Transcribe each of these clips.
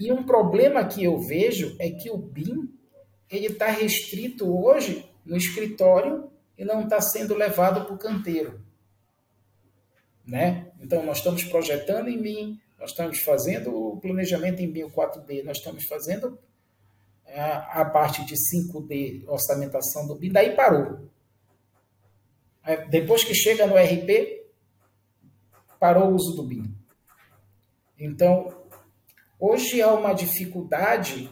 E um problema que eu vejo é que o BIM ele está restrito hoje no escritório e não está sendo levado para o canteiro. Né? Então, nós estamos projetando em BIM, nós estamos fazendo o planejamento em BIM 4D, nós estamos fazendo a, a parte de 5D, orçamentação do BIM, daí parou. Depois que chega no RP, parou o uso do BIM. Então, hoje há uma dificuldade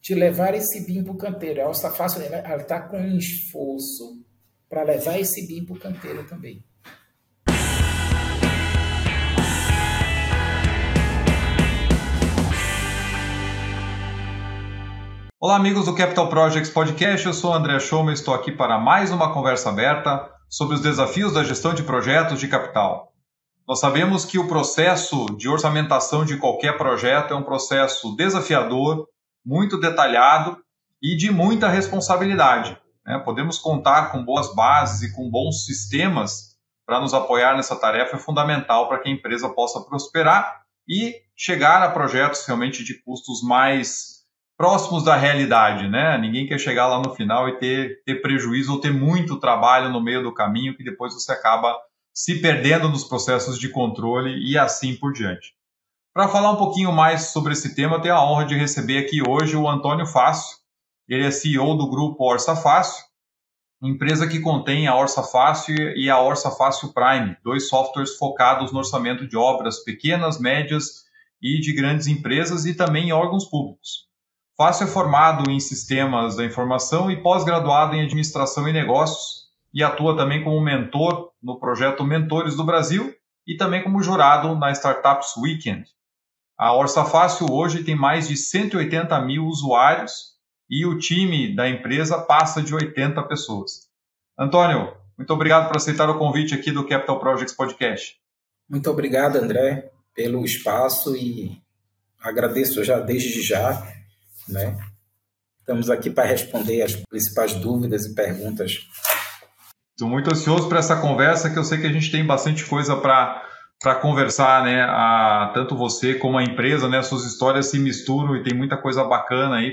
de levar esse BIM para o canteiro. A Alça Fácil está com esforço para levar esse BIM para o canteiro também. Olá, amigos do Capital Projects Podcast. Eu sou o André Schoma e estou aqui para mais uma conversa aberta sobre os desafios da gestão de projetos de capital. Nós sabemos que o processo de orçamentação de qualquer projeto é um processo desafiador, muito detalhado e de muita responsabilidade. Né? Podemos contar com boas bases e com bons sistemas para nos apoiar nessa tarefa é fundamental para que a empresa possa prosperar e chegar a projetos realmente de custos mais próximos da realidade, né? Ninguém quer chegar lá no final e ter, ter prejuízo ou ter muito trabalho no meio do caminho que depois você acaba se perdendo nos processos de controle e assim por diante. Para falar um pouquinho mais sobre esse tema, eu tenho a honra de receber aqui hoje o Antônio Fácil. Ele é CEO do grupo Orça Fácil, empresa que contém a Orça Fácil e a Orça Fácil Prime, dois softwares focados no orçamento de obras pequenas, médias e de grandes empresas e também em órgãos públicos. Fácil é formado em sistemas da informação e pós-graduado em administração e negócios e atua também como mentor no projeto Mentores do Brasil e também como jurado na Startups Weekend. A Orça Fácil hoje tem mais de 180 mil usuários e o time da empresa passa de 80 pessoas. Antônio, muito obrigado por aceitar o convite aqui do Capital Projects Podcast. Muito obrigado, André, pelo espaço e agradeço já desde já né? Estamos aqui para responder as principais dúvidas e perguntas. Estou muito ansioso para essa conversa, que eu sei que a gente tem bastante coisa para para conversar, né? A, tanto você como a empresa, né? Suas histórias se misturam e tem muita coisa bacana aí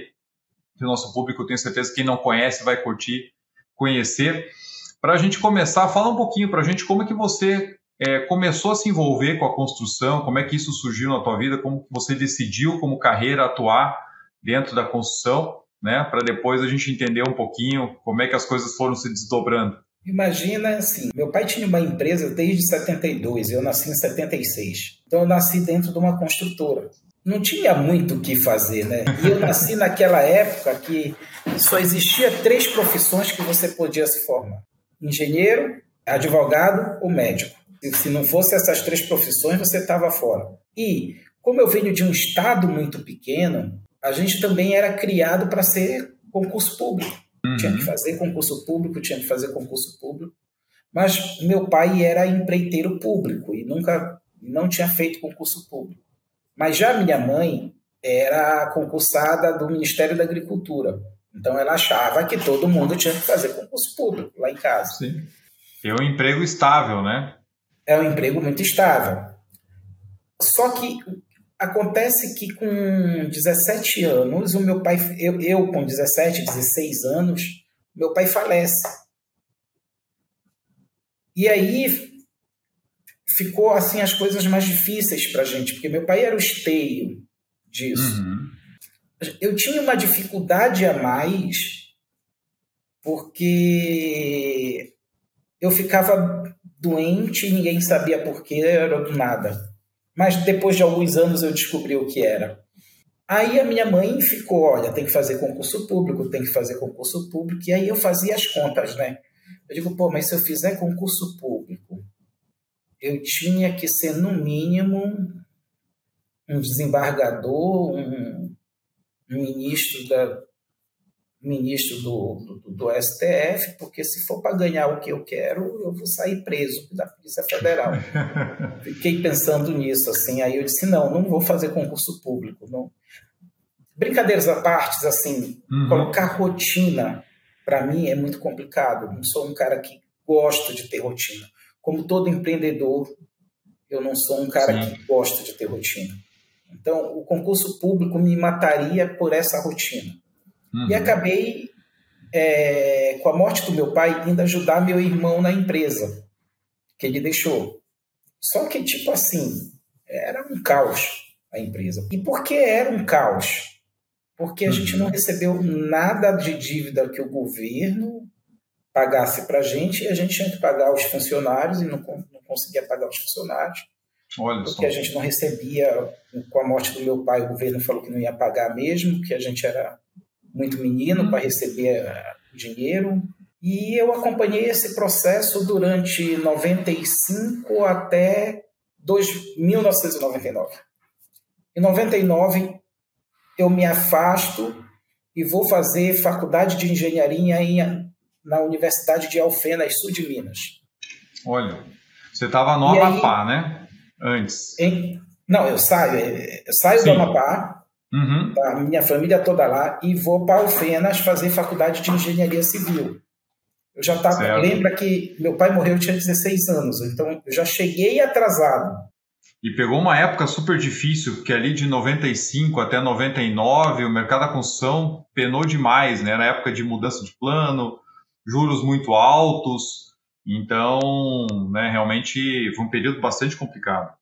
que o nosso público, tenho certeza, quem não conhece vai curtir conhecer. Para a gente começar, fala um pouquinho para a gente como é que você é, começou a se envolver com a construção, como é que isso surgiu na tua vida, como você decidiu como carreira atuar dentro da construção, né, para depois a gente entender um pouquinho como é que as coisas foram se desdobrando. Imagina assim, meu pai tinha uma empresa desde 72, eu nasci em 76. Então eu nasci dentro de uma construtora. Não tinha muito o que fazer, né? E eu nasci naquela época que só existia três profissões que você podia se formar: engenheiro, advogado ou médico. Se não fosse essas três profissões, você estava fora. E como eu venho de um estado muito pequeno, a gente também era criado para ser concurso público. Uhum. Tinha que fazer concurso público, tinha que fazer concurso público. Mas meu pai era empreiteiro público e nunca não tinha feito concurso público. Mas já minha mãe era concursada do Ministério da Agricultura. Então ela achava que todo mundo tinha que fazer concurso público lá em casa. Sim. É um emprego estável, né? É um emprego muito estável. Só que Acontece que com 17 anos, o meu pai, eu, eu com 17, 16 anos, meu pai falece. E aí ficou assim as coisas mais difíceis para a gente, porque meu pai era o esteio disso. Uhum. Eu tinha uma dificuldade a mais porque eu ficava doente e ninguém sabia por quê, era do nada. Mas depois de alguns anos eu descobri o que era. Aí a minha mãe ficou, olha, tem que fazer concurso público, tem que fazer concurso público. E aí eu fazia as contas, né? Eu digo, pô, mas se eu fizer concurso público, eu tinha que ser no mínimo um desembargador, um, um ministro da, ministro do, do, do, STF, porque se for para ganhar o que eu quero, eu vou sair preso da Polícia Federal. Fiquei pensando nisso, assim, aí eu disse, não, não vou fazer concurso público. Não. Brincadeiras à parte, assim, uhum. colocar rotina, para mim, é muito complicado. Não sou um cara que gosta de ter rotina. Como todo empreendedor, eu não sou um cara Sim. que gosta de ter rotina. Então, o concurso público me mataria por essa rotina. Uhum. E acabei, é, com a morte do meu pai, indo ajudar meu irmão na empresa que ele deixou. Só que, tipo assim, era um caos a empresa. E por que era um caos? Porque a uhum. gente não recebeu nada de dívida que o governo pagasse para a gente e a gente tinha que pagar os funcionários e não, não conseguia pagar os funcionários. Olha porque só. a gente não recebia, com a morte do meu pai, o governo falou que não ia pagar mesmo, que a gente era muito menino para receber eh, dinheiro. E eu acompanhei esse processo durante 95 até 1999. Em 99, eu me afasto e vou fazer faculdade de engenharia em, na Universidade de Alfenas, sul de Minas. Olha, você estava no e Amapá, aí, né? Antes. Em, não, eu saio, eh, eu saio Sim. do Amapá, uhum. a minha família toda lá, e vou para Alfenas fazer faculdade de engenharia civil. Eu já estava. Lembra que meu pai morreu, eu tinha 16 anos, então eu já cheguei atrasado. E pegou uma época super difícil, porque ali de 95 até 99 o mercado da construção penou demais, né? Na época de mudança de plano, juros muito altos. Então, né, realmente foi um período bastante complicado.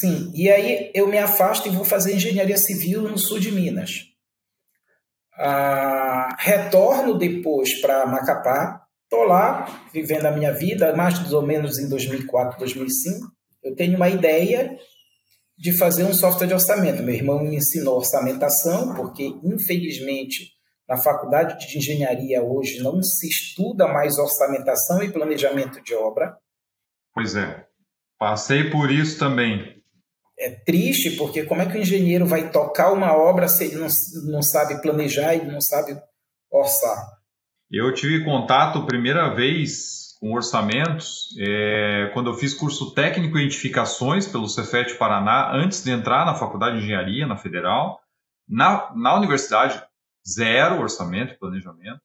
Sim, e aí eu me afasto e vou fazer engenharia civil no sul de Minas. Ah, retorno depois para Macapá, estou lá vivendo a minha vida, mais ou menos em 2004, 2005. Eu tenho uma ideia de fazer um software de orçamento. Meu irmão me ensinou orçamentação, porque infelizmente na faculdade de engenharia hoje não se estuda mais orçamentação e planejamento de obra. Pois é, passei por isso também é triste porque como é que o engenheiro vai tocar uma obra se ele não, não sabe planejar e não sabe orçar? Eu tive contato primeira vez com orçamentos é, quando eu fiz curso técnico em edificações pelo Cefet Paraná, antes de entrar na faculdade de engenharia, na federal. Na, na universidade, zero orçamento planejamento.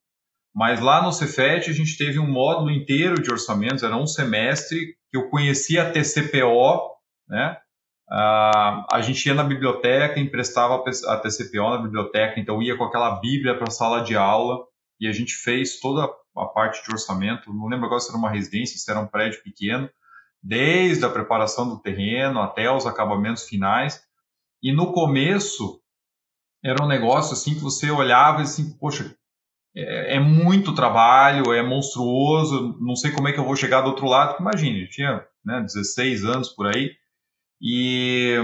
Mas lá no Cefet a gente teve um módulo inteiro de orçamentos, era um semestre que eu conhecia a TCPO, né? Uh, a gente ia na biblioteca, emprestava a TCPO na biblioteca, então ia com aquela bíblia para a sala de aula e a gente fez toda a parte de orçamento. Não lembro agora se era uma residência, se era um prédio pequeno, desde a preparação do terreno até os acabamentos finais. E no começo era um negócio assim que você olhava e assim, poxa, é, é muito trabalho, é monstruoso, não sei como é que eu vou chegar do outro lado. Imagine, eu tinha né, 16 anos por aí e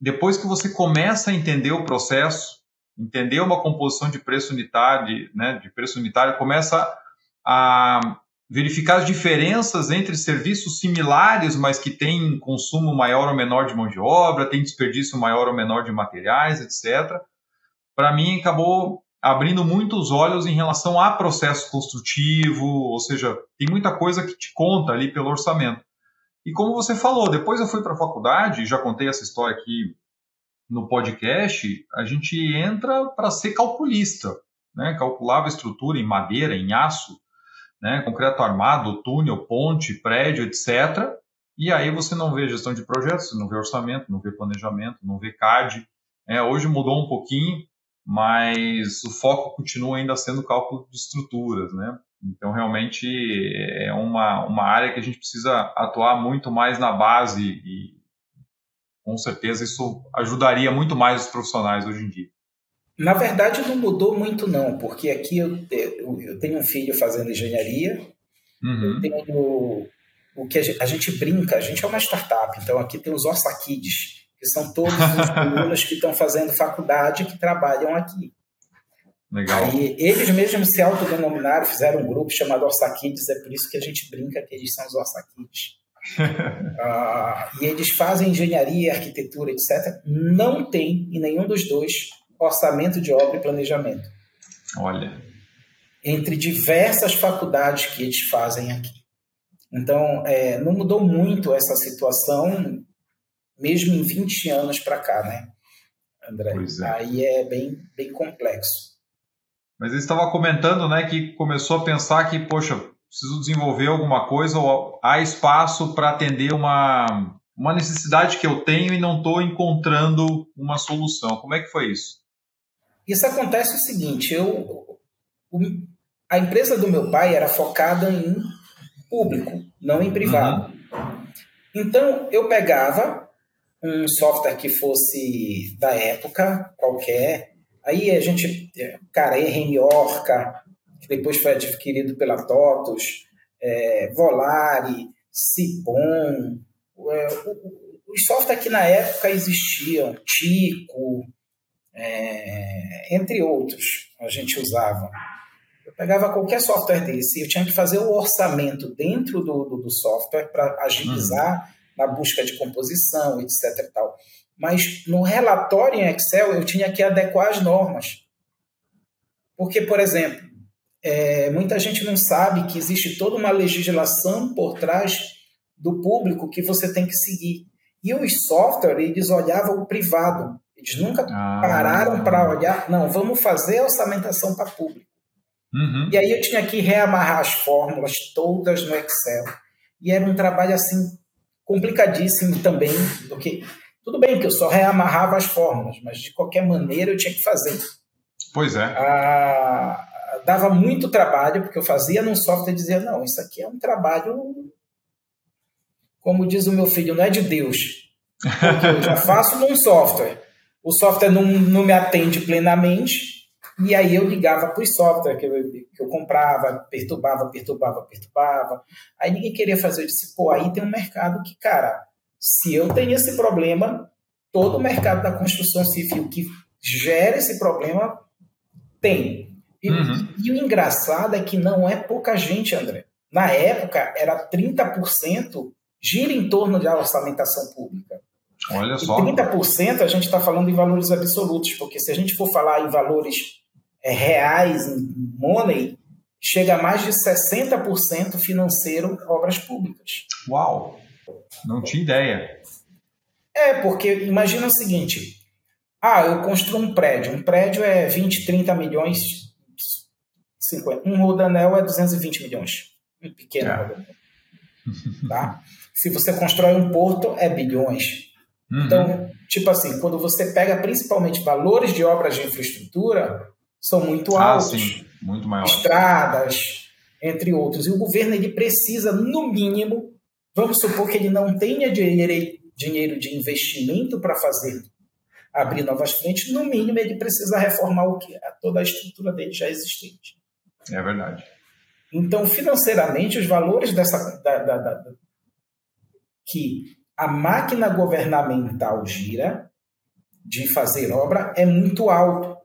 depois que você começa a entender o processo, entender uma composição de preço unitário, né, de preço unitário, começa a verificar as diferenças entre serviços similares, mas que têm consumo maior ou menor de mão de obra, tem desperdício maior ou menor de materiais, etc. Para mim, acabou abrindo muitos olhos em relação a processo construtivo, ou seja, tem muita coisa que te conta ali pelo orçamento. E como você falou, depois eu fui para a faculdade, já contei essa história aqui no podcast, a gente entra para ser calculista, né? calculava estrutura em madeira, em aço, né? concreto armado, túnel, ponte, prédio, etc. E aí você não vê gestão de projetos, não vê orçamento, não vê planejamento, não vê CAD. É, hoje mudou um pouquinho, mas o foco continua ainda sendo cálculo de estruturas, né? Então, realmente é uma, uma área que a gente precisa atuar muito mais na base e, com certeza, isso ajudaria muito mais os profissionais hoje em dia. Na verdade, não mudou muito, não, porque aqui eu, eu tenho um filho fazendo engenharia, uhum. eu tenho o que a gente, a gente, brinca, a gente é uma startup, então aqui tem os Orsa Kids, que são todos os alunos que estão fazendo faculdade que trabalham aqui. Legal. Aí eles mesmos se autodenominaram, fizeram um grupo chamado Orsakids, é por isso que a gente brinca que eles são os Orsakids. ah, e eles fazem engenharia, arquitetura, etc. Não tem em nenhum dos dois orçamento de obra e planejamento. Olha. Entre diversas faculdades que eles fazem aqui. Então, é, não mudou muito essa situação, mesmo em 20 anos para cá, né, André? É. Aí é bem, bem complexo. Mas ele estava comentando, né, que começou a pensar que, poxa, preciso desenvolver alguma coisa ou há espaço para atender uma, uma necessidade que eu tenho e não estou encontrando uma solução. Como é que foi isso? Isso acontece o seguinte, eu, a empresa do meu pai era focada em público, não em privado. Uhum. Então, eu pegava um software que fosse da época, qualquer, aí a gente, cara, RM Orca, que depois foi adquirido pela TOTOS, é, Volare, Cipom, é, os softwares que na época existiam, Tico, é, entre outros, a gente usava. Eu pegava qualquer software desse e eu tinha que fazer o orçamento dentro do, do, do software para agilizar uhum. Na busca de composição, etc. Tal. Mas no relatório em Excel eu tinha que adequar as normas. Porque, por exemplo, é, muita gente não sabe que existe toda uma legislação por trás do público que você tem que seguir. E os softwares, eles olhavam o privado. Eles nunca ah. pararam para olhar, não, vamos fazer a orçamentação para público. Uhum. E aí eu tinha que reamarrar as fórmulas todas no Excel. E era um trabalho assim complicadíssimo também, porque tudo bem que eu só reamarrava as fórmulas, mas de qualquer maneira eu tinha que fazer. Pois é. Ah, dava muito trabalho, porque eu fazia num software e dizia, não, isso aqui é um trabalho, como diz o meu filho, não é de Deus. Porque eu já faço num software o software não, não me atende plenamente, e aí eu ligava para o software que eu, que eu comprava, perturbava, perturbava, perturbava. Aí ninguém queria fazer. Eu disse, pô, aí tem um mercado que, cara, se eu tenho esse problema, todo o mercado da construção civil que gera esse problema tem. E, uhum. e, o engraçado é que não é pouca gente, André. Na época, era 30% gira em torno da orçamentação pública. Olha só. E 30% a gente está falando em valores absolutos, porque se a gente for falar em valores reais, em money, chega a mais de 60% financeiro obras públicas. Uau! Não tinha ideia. É, porque imagina o seguinte: ah, eu construo um prédio. Um prédio é 20, 30 milhões. 50. Um rodanel é 220 milhões. Um pequeno é. rodanel. Tá? Se você constrói um porto, é bilhões. Uhum. Então, tipo assim, quando você pega principalmente valores de obras de infraestrutura, são muito ah, altos. Sim. Muito maiores. Estradas, entre outros. E o governo ele precisa, no mínimo, vamos supor que ele não tenha dinheiro, dinheiro de investimento para fazer abrir novas frentes, no mínimo ele precisa reformar o que toda a estrutura dele já existente. É verdade. Então, financeiramente, os valores dessa da, da, da, que a máquina governamental gira de fazer obra é muito alto.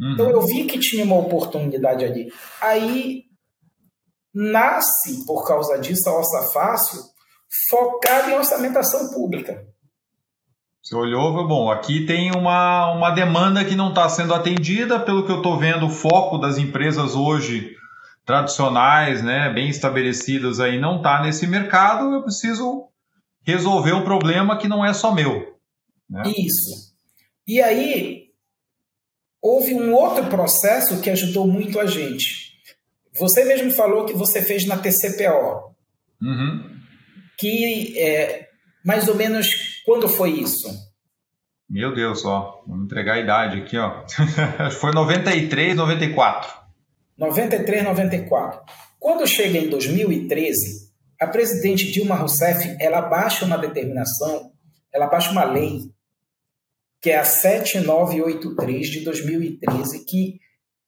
Uhum. Então eu vi que tinha uma oportunidade ali. Aí nasce, por causa disso, a Orça Fácil, focada em orçamentação pública. Você olhou, bom, aqui tem uma, uma demanda que não está sendo atendida, pelo que eu estou vendo, o foco das empresas hoje tradicionais, né, bem estabelecidas aí, não está nesse mercado, eu preciso resolver um problema que não é só meu. Né? Isso. E aí, houve um outro processo que ajudou muito a gente. Você mesmo falou que você fez na TCPO. Uhum. Que é, mais ou menos quando foi isso? Meu Deus, ó, vamos entregar a idade aqui, ó. foi 93, 94. 93, 94. Quando chega em 2013, a presidente Dilma Rousseff, ela baixa uma determinação, ela baixa uma lei, que é a 7983 de 2013, que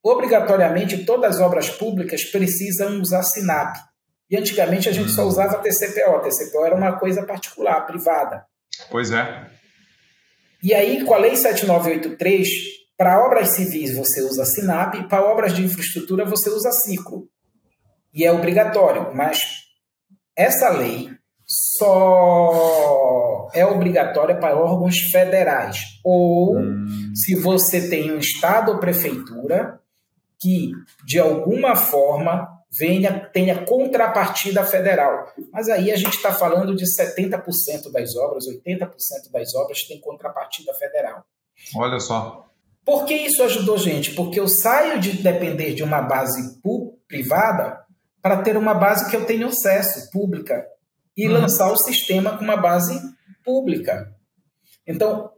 obrigatoriamente todas as obras públicas precisam usar SINAP. E antigamente a gente só hum. usava TCPO. TCPO era uma coisa particular, privada. Pois é. E aí, com a Lei 7983, para obras civis você usa SINAP, para obras de infraestrutura você usa ciclo. E é obrigatório, mas essa lei só é obrigatória para órgãos federais ou hum. se você tem um estado ou prefeitura que de alguma forma venha tenha contrapartida federal. Mas aí a gente está falando de 70% das obras, 80% das obras têm contrapartida federal. Olha só. Por que isso ajudou gente? Porque eu saio de depender de uma base privada para ter uma base que eu tenha acesso, pública, e uhum. lançar o sistema com uma base pública. Então,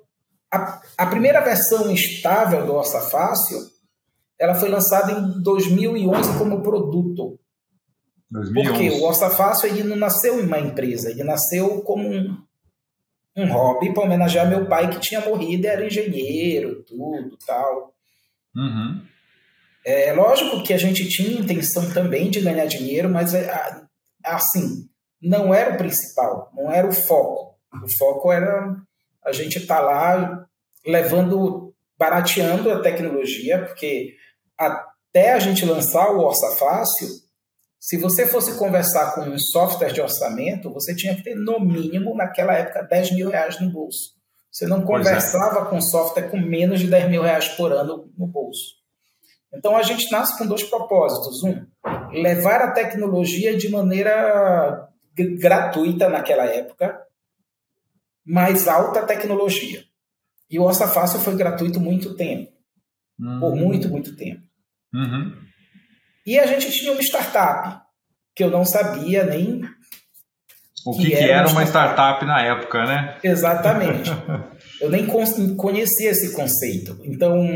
a, a primeira versão estável do Orça Fácil, ela foi lançada em 2011 como produto. 2011. Porque o Orça Fácil ele não nasceu em uma empresa, ele nasceu como um, um hobby para homenagear meu pai que tinha morrido, era engenheiro, tudo, tal. Uhum. É lógico que a gente tinha intenção também de ganhar dinheiro, mas é, assim, não era o principal, não era o foco. O foco era a gente estar tá lá levando, barateando a tecnologia, porque até a gente lançar o Orça Fácil, se você fosse conversar com um software de orçamento, você tinha que ter, no mínimo, naquela época, 10 mil reais no bolso. Você não é. conversava é. com software com menos de 10 mil reais por ano no bolso. Então a gente nasce com dois propósitos. Um, levar a tecnologia de maneira gratuita naquela época, mais alta tecnologia. E o Orça Fácil foi gratuito muito tempo. Uhum. Por muito, muito tempo. Uhum. E a gente tinha uma startup, que eu não sabia nem. O que, que, era, era uma startup. startup na época, né? Exatamente. eu nem conhecia esse conceito. Então,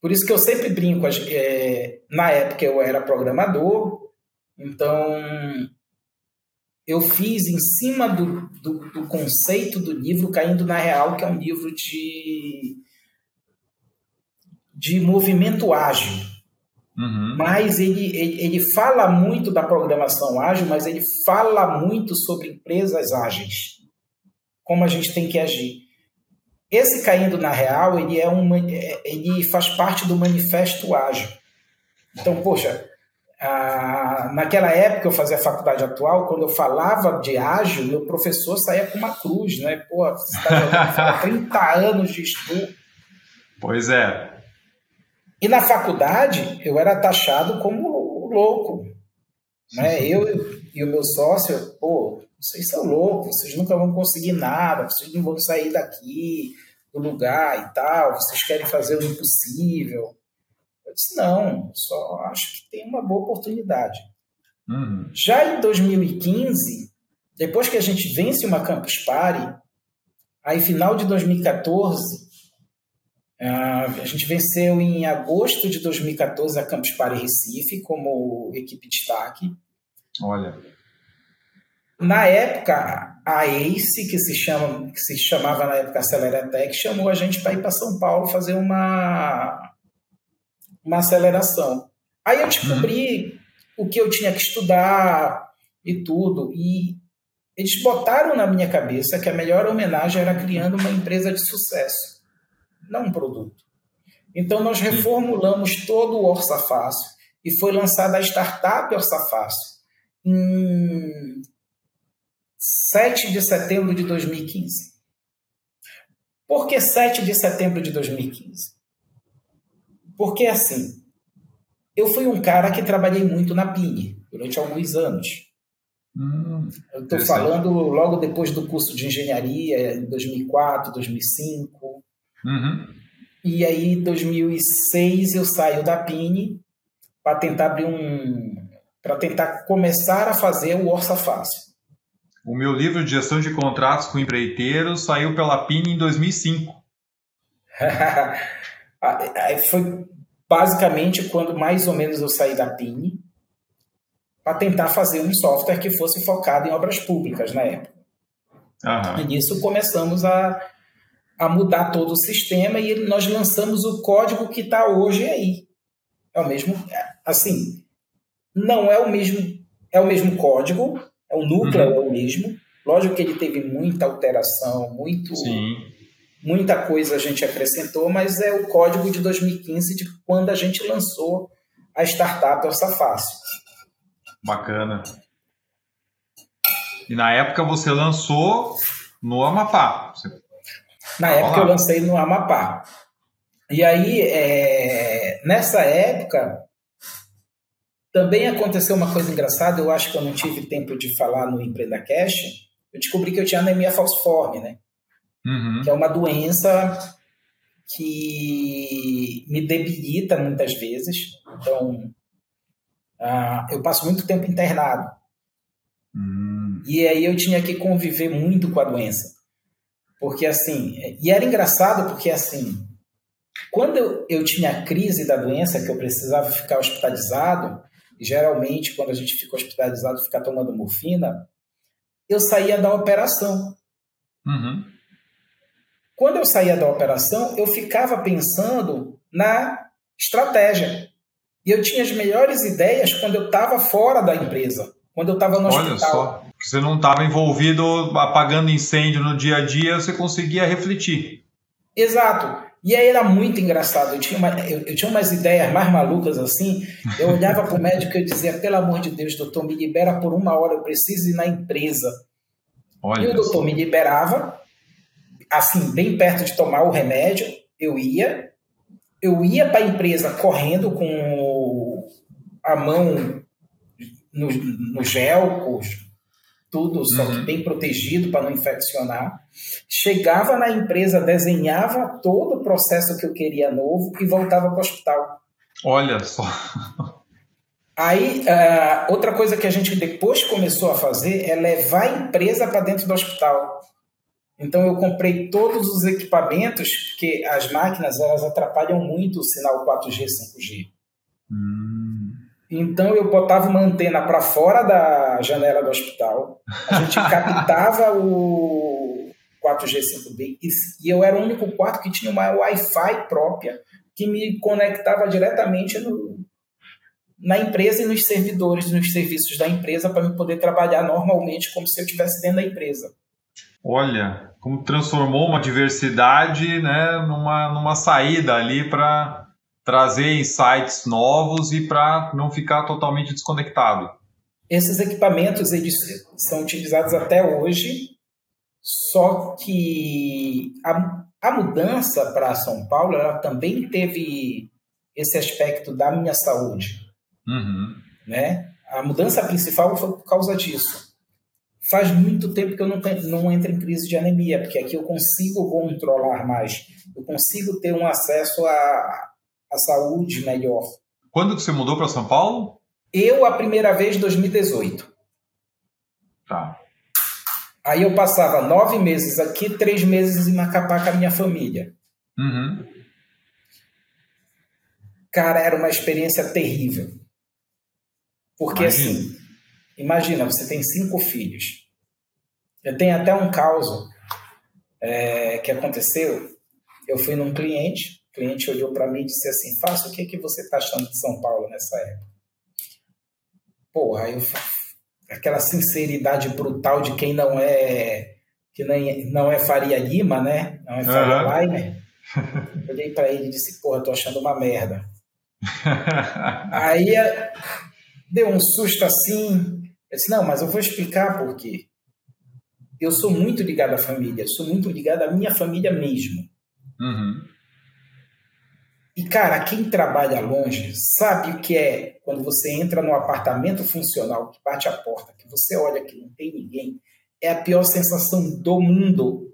por isso que eu sempre brinco. É, na época eu era programador, então eu fiz em cima do, do, do, conceito do livro Caindo na Real, que é um livro de, de movimento ágil. Uhum. Mas ele, ele, ele fala muito da programação ágil, mas ele fala muito sobre empresas ágeis, como a gente tem que agir. Esse caindo na real, ele é um, ele faz parte do manifesto ágil. Então, poxa, naquela época eu fazia faculdade atual, quando eu falava de ágil, meu professor saía com uma cruz, né? Pô, você está 30 anos de estudo. Pois é. E na faculdade eu era taxado como louco. Né? Eu e o meu sócio, pô, vocês são loucos, vocês nunca vão conseguir nada, vocês não vão sair daqui do lugar e tal, vocês querem fazer o impossível. Eu disse, não, só acho que tem uma boa oportunidade. Uhum. Já em 2015, depois que a gente vence uma Campus Party, aí final de 2014, ah, a gente venceu em agosto de 2014 a Campus Party Recife como equipe de destaque. Olha. Na época, a ACE, que se, chama, que se chamava na época Aceleratec, chamou a gente para ir para São Paulo fazer uma, uma aceleração. Aí eu descobri uhum. o que eu tinha que estudar e tudo. E eles botaram na minha cabeça que a melhor homenagem era criando uma empresa de sucesso, não um produto. Então nós reformulamos todo o Orça Fácil e foi lançada a startup Orça Fácil em 7 de setembro de 2015. Por que 7 de setembro de 2015? Porque assim, eu fui um cara que trabalhei muito na PINE durante alguns anos. Hum, eu estou falando logo depois do curso de engenharia, em 2004, 2005. Uhum. E aí, em 2006, eu saio da PINE para tentar abrir um. para tentar começar a fazer o Orça Fácil. O meu livro de gestão de contratos com empreiteiros saiu pela PIN em 2005. Foi basicamente quando mais ou menos eu saí da PIN para tentar fazer um software que fosse focado em obras públicas na época. Uhum. E nisso começamos a, a mudar todo o sistema e nós lançamos o código que está hoje aí. É o mesmo, assim, não é o mesmo, é o mesmo código, é o núcleo uhum. é o mesmo. Lógico que ele teve muita alteração, muito, Sim. Muita coisa a gente acrescentou, mas é o código de 2015 de quando a gente lançou a startup Orça Fácil. Bacana. E na época você lançou no Amapá. Você... Na época eu lancei no Amapá. E aí, é... nessa época, também aconteceu uma coisa engraçada, eu acho que eu não tive tempo de falar no Empreenda Cash. Eu descobri que eu tinha anemia falciforme, né? Uhum. Que é uma doença que me debilita muitas vezes. Então, uh, eu passo muito tempo internado. Uhum. E aí eu tinha que conviver muito com a doença. Porque assim, e era engraçado porque assim, quando eu, eu tinha a crise da doença, que eu precisava ficar hospitalizado, geralmente quando a gente fica hospitalizado, fica tomando morfina, eu saía da operação. Uhum. Quando eu saía da operação, eu ficava pensando na estratégia. E eu tinha as melhores ideias quando eu estava fora da empresa, quando eu estava no Olha hospital. só, você não estava envolvido apagando incêndio no dia a dia, você conseguia refletir. Exato. E aí era muito engraçado. Eu tinha, uma, eu, eu tinha umas ideias mais malucas assim. Eu olhava para o médico e dizia: pelo amor de Deus, doutor, me libera por uma hora, eu preciso ir na empresa. Olha e o doutor me liberava, assim, bem perto de tomar o remédio. Eu ia, eu ia para a empresa correndo com a mão no, no gel, com tudo, só que Uhum. bem protegido para não infeccionar. Chegava na empresa, desenhava todo o processo que eu queria novo e voltava para o hospital. Olha só. Aí, ah, outra coisa que a gente depois começou a fazer é levar a empresa para dentro do hospital. Então, eu comprei todos os equipamentos, porque as máquinas elas atrapalham muito o sinal 4G, 5G. Hum. Então eu botava uma antena para fora da janela do hospital, a gente captava o 4G 5B e, e eu era o único quarto que tinha uma Wi-Fi própria que me conectava diretamente no, na empresa e nos servidores, nos serviços da empresa para eu poder trabalhar normalmente como se eu estivesse dentro da empresa. Olha, como transformou uma diversidade né, numa, numa saída ali para trazer insights novos e para não ficar totalmente desconectado. Esses equipamentos eles são utilizados até hoje, só que a, a mudança para São Paulo ela também teve esse aspecto da minha saúde, Uhum. né? A mudança principal foi por causa disso. Faz muito tempo que eu não, não entro em crise de anemia, porque aqui eu consigo controlar mais, eu consigo ter um acesso a, a saúde melhor. Quando que você mudou para São Paulo? Eu, a primeira vez, em 2018. Tá. Aí eu passava nove meses aqui, três meses em Macapá com a minha família. Uhum. Cara, era uma experiência terrível. Porque Imagina. assim, imagina, você tem cinco filhos. Eu tenho até um caso é, que aconteceu. Eu fui num cliente, o cliente olhou para mim e disse assim: Faça o que, que você está achando de São Paulo nessa época? Porra, eu, aquela sinceridade brutal de quem não é que nem, não é Faria Lima, né? Não é Faria. Limer. Olhei para ele e disse: Porra, tô achando uma merda. Aí eh, deu um susto assim. Eu disse: Não, mas eu vou explicar por quê. Eu sou muito ligado à família, sou muito ligado à minha família mesmo. Uhum. E, cara, quem trabalha longe sabe o que é quando você entra num apartamento funcional, que bate a porta, que você olha que não tem ninguém. É a pior sensação do mundo.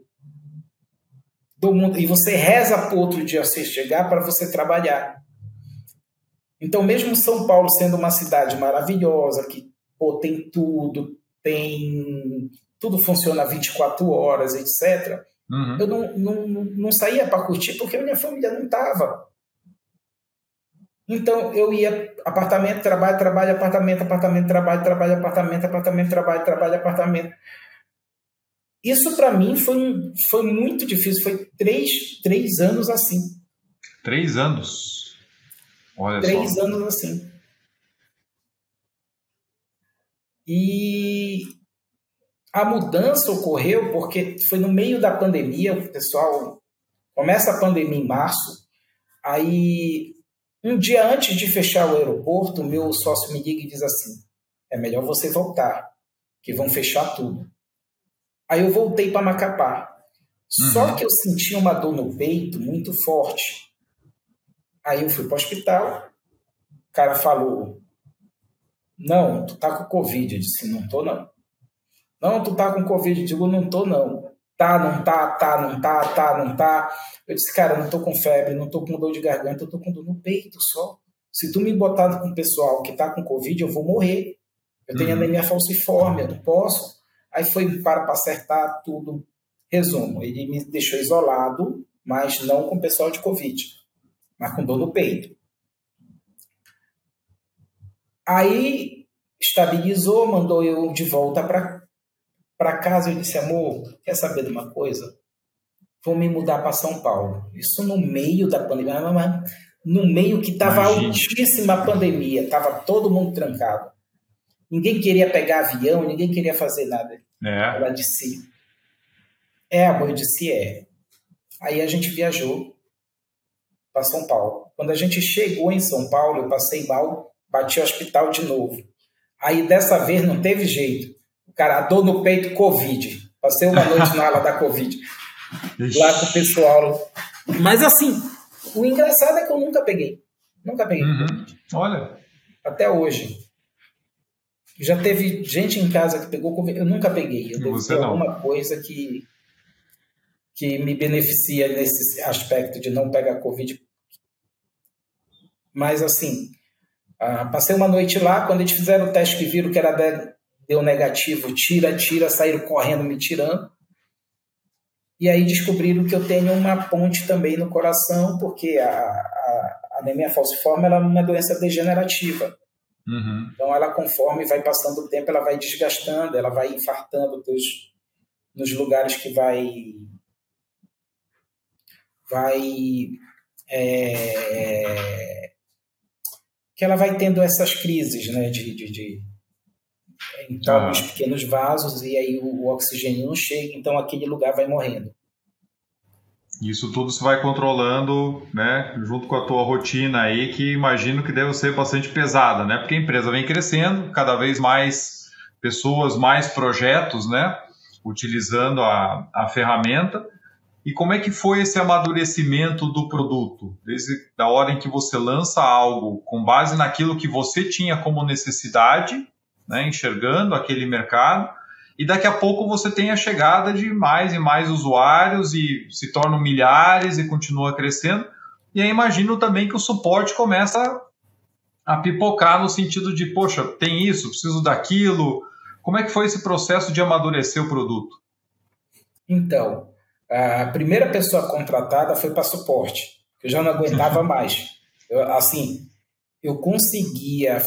Do mundo. E você reza para outro dia você chegar para você trabalhar. Então, mesmo São Paulo sendo uma cidade maravilhosa, que pô, tem tudo, tem. Tudo funciona 24 horas, etc. Uhum. Eu não, não, não saía para curtir porque a minha família não estava. Então eu ia apartamento, trabalho, trabalho, apartamento, apartamento, trabalho, trabalho, apartamento, apartamento, trabalho, trabalho, apartamento. Isso para mim foi, foi muito difícil. Foi três, três anos assim. Três anos. Olha Três só. anos assim. E a mudança ocorreu porque foi no meio da pandemia, o pessoal começa a pandemia em março, aí um dia antes de fechar o aeroporto, meu sócio me liga e diz assim: é melhor você voltar, que vão fechar tudo. Aí eu voltei para Macapá. Só Uhum. que eu senti uma dor no peito muito forte. Aí eu fui para o hospital, o cara falou: Não, tu tá com Covid. Eu disse: Não tô, não. Não, tu tá com Covid. Eu digo: Não tô, não. Tá, não tá, tá, não tá, tá, não tá. Eu disse: Cara, não tô com febre, não tô com dor de garganta, eu tô com dor no peito só. Se tu me botar com o pessoal que tá com Covid, eu vou morrer. Eu tenho Uhum. anemia falciforme, eu não posso. Aí foi para, para acertar tudo. Resumo, ele me deixou isolado, mas não com o pessoal de Covid, mas com dor no peito. Aí estabilizou, mandou eu de volta para casa. Eu disse, amor, quer saber de uma coisa? Vou me mudar para São Paulo. Isso no meio da pandemia, no meio que estava altíssima a pandemia, estava todo mundo trancado. Ninguém queria pegar avião, ninguém queria fazer nada. É. Ela disse, é, amor, eu disse, é. Aí a gente viajou para São Paulo. Quando a gente chegou em São Paulo, eu passei mal, bati hospital de novo. Aí dessa vez não teve jeito. O cara, a dor no peito, Covid. Passei uma noite na ala da Covid. Lá com o pessoal. Mas assim, o engraçado é que eu nunca peguei. Nunca peguei. Uhum. Olha. Até hoje. Já teve gente em casa que pegou Covid. Eu nunca peguei. Eu devo ter alguma coisa que, que me beneficia nesse aspecto de não pegar Covid. Mas assim, ah, passei uma noite lá, quando eles fizeram o teste que viram que era de- deu negativo, tira, tira, saíram correndo me tirando. E aí descobriram que eu tenho uma ponte também no coração, porque a, a, a anemia falciforme ela é uma doença degenerativa. Uhum. Então, ela, conforme vai passando o tempo, ela vai desgastando, ela vai infartando teus, nos lugares que vai. Vai. é, que ela vai tendo essas crises, né? De. de, de então, Ah. os pequenos vasos, e aí o, o oxigênio não chega, então aquele lugar vai morrendo. Isso tudo você vai controlando, né, junto com a tua rotina aí, que imagino que deve ser bastante pesada, né? Porque a empresa vem crescendo, cada vez mais pessoas, mais projetos, né, utilizando a, a ferramenta. E como é que foi esse amadurecimento do produto? Desde a hora em que você lança algo com base naquilo que você tinha como necessidade, né, enxergando aquele mercado, e daqui a pouco você tem a chegada de mais e mais usuários e se tornam milhares e continua crescendo. E aí imagino também que o suporte começa a pipocar no sentido de, poxa, tem isso, preciso daquilo. Como é que foi esse processo de amadurecer o produto? Então, a primeira pessoa contratada foi para suporte, que eu já não aguentava mais. Eu, assim, eu conseguia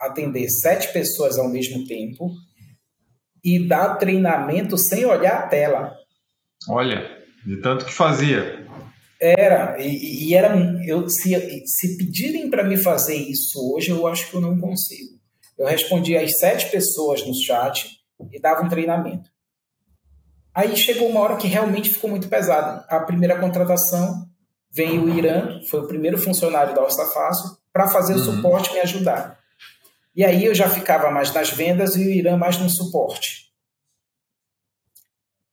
atender sete pessoas ao mesmo tempo e dar treinamento sem olhar a tela. Olha, de tanto que fazia. Era, e, e era eu se, se pedirem para me fazer isso hoje, eu acho que eu não consigo. Eu respondia às sete pessoas no chat e dava um treinamento. Aí chegou uma hora que realmente ficou muito pesado. A primeira contratação veio o Irã, foi o primeiro funcionário da Orça Fácil, para fazer o Uhum. suporte e me ajudar. E aí eu já ficava mais nas vendas e o Irã mais no suporte.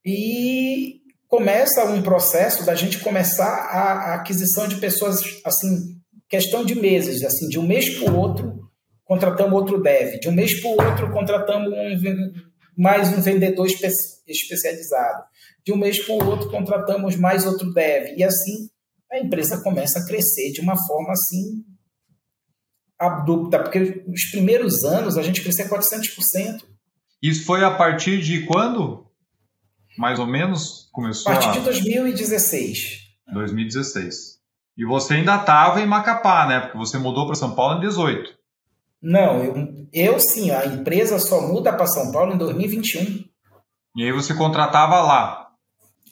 E começa um processo da gente começar a, a aquisição de pessoas, assim, questão de meses, assim, de um mês para o outro, contratamos outro dev, de um mês para o outro, contratamos um, mais um vendedor espe- especializado, de um mês para o outro, contratamos mais outro dev, e assim a empresa começa a crescer de uma forma assim abrupta, porque os primeiros anos a gente crescia 400%. Isso foi a partir de quando? Mais ou menos começou A partir a de 2016. 2016. E você ainda estava em Macapá, né? Porque você mudou para São Paulo em 18. Não, eu, eu sim, a empresa só muda para São Paulo em 2021. E aí você contratava lá.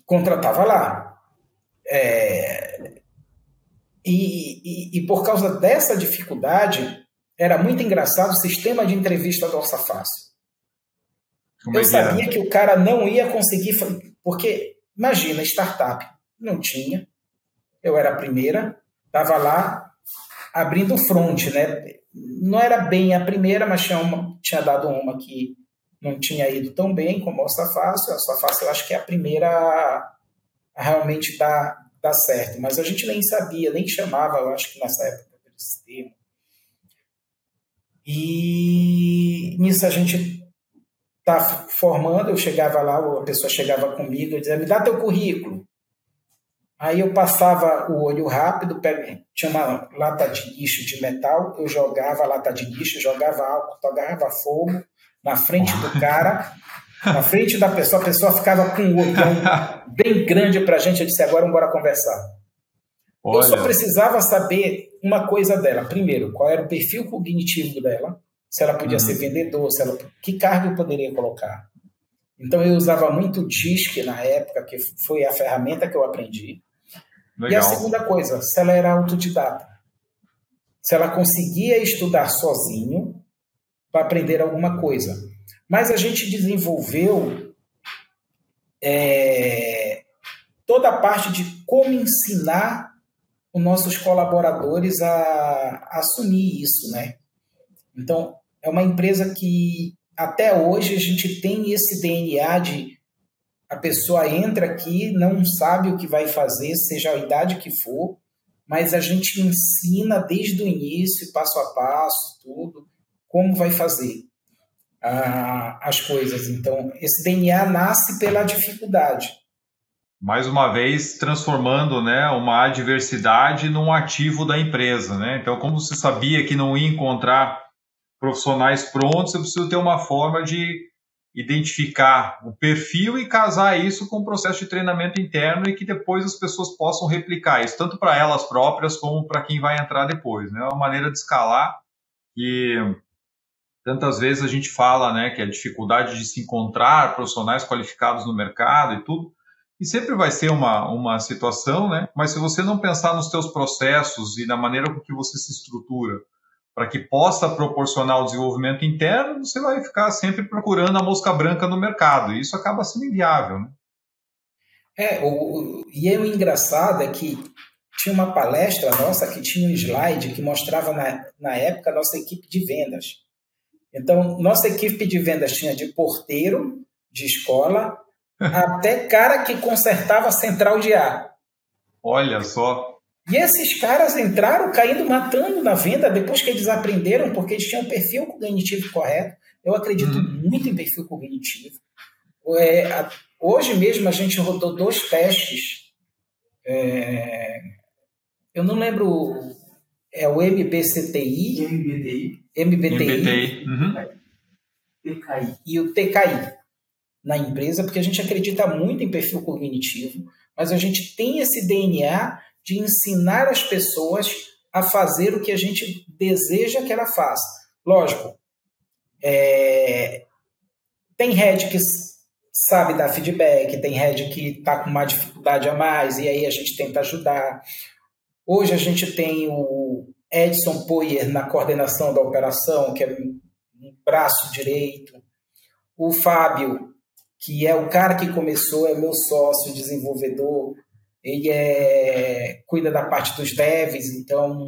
Contratava lá. É, e, e, e por causa dessa dificuldade, era muito engraçado o sistema de entrevista do Orça Fácil. Como eu é era? sabia que o cara não ia conseguir, porque imagina, startup, não tinha, eu era a primeira, estava lá abrindo front, né? Não era bem a primeira, mas tinha, uma, tinha dado uma que não tinha ido tão bem como a Fácil. A Fácil eu acho que é a primeira a realmente dar, dar certo, mas a gente nem sabia, nem chamava, eu acho que nessa época, esse termo. E nisso a gente tá formando, eu chegava lá, a pessoa chegava comigo e dizia, me dá teu currículo. Aí eu passava o olho rápido, tinha uma lata de lixo de metal, eu jogava a lata de lixo, jogava álcool, jogava fogo na frente do cara, Na frente da pessoa, a pessoa ficava com um olhão bem grande para a gente. Eu disse: agora bora conversar. Olha. Eu só precisava saber uma coisa dela. Primeiro, qual era o perfil cognitivo dela, se ela podia uhum. ser vendedor, se ela, que cargo eu poderia colocar. Então eu usava muito o DISC na época, que foi a ferramenta que eu aprendi. Legal. E a segunda coisa, se ela era autodidata. Se ela conseguia estudar sozinho para aprender alguma coisa. Mas a gente desenvolveu é, toda a parte de como ensinar os nossos colaboradores a, a assumir isso, né? Então, é uma empresa que até hoje a gente tem esse DNA de a pessoa entra aqui, não sabe o que vai fazer, seja a idade que for, mas a gente ensina desde o início, passo a passo, tudo, como vai fazer ah, as coisas. Então, esse DNA nasce pela dificuldade. Mais uma vez, transformando né, uma adversidade num ativo da empresa. Né? Então, como você sabia que não ia encontrar profissionais prontos, você precisa ter uma forma de identificar o perfil e casar isso com o processo de treinamento interno e que depois as pessoas possam replicar isso, tanto para elas próprias como para quem vai entrar depois. Né? É uma maneira de escalar e tantas vezes a gente fala né, que a dificuldade de se encontrar profissionais qualificados no mercado e tudo, e sempre vai ser uma, uma situação, né? mas se você não pensar nos seus processos e na maneira com que você se estrutura, para que possa proporcionar o desenvolvimento interno, você vai ficar sempre procurando a mosca branca no mercado. E isso acaba sendo inviável. Né? É, o, e é o engraçado é que tinha uma palestra nossa que tinha um slide que mostrava na, na época a nossa equipe de vendas. Então, nossa equipe de vendas tinha de porteiro de escola até cara que consertava central de ar. Olha só. E esses caras entraram caindo, matando na venda depois que eles aprenderam, porque eles tinham um perfil cognitivo correto. Eu acredito uhum. muito em perfil cognitivo. É, a, hoje mesmo a gente rodou dois testes. É, eu não lembro. É o MBCTI. MBTI. MBTI. MBTI. Uhum. TKI. E o TKI na empresa, porque a gente acredita muito em perfil cognitivo, mas a gente tem esse DNA de ensinar as pessoas a fazer o que a gente deseja que ela faça. Lógico, é, tem head que sabe dar feedback, tem head que está com uma dificuldade a mais, e aí a gente tenta ajudar. Hoje a gente tem o Edson Poyer na coordenação da operação, que é um braço direito. O Fábio, que é o cara que começou, é meu sócio desenvolvedor, ele é, cuida da parte dos devs, então,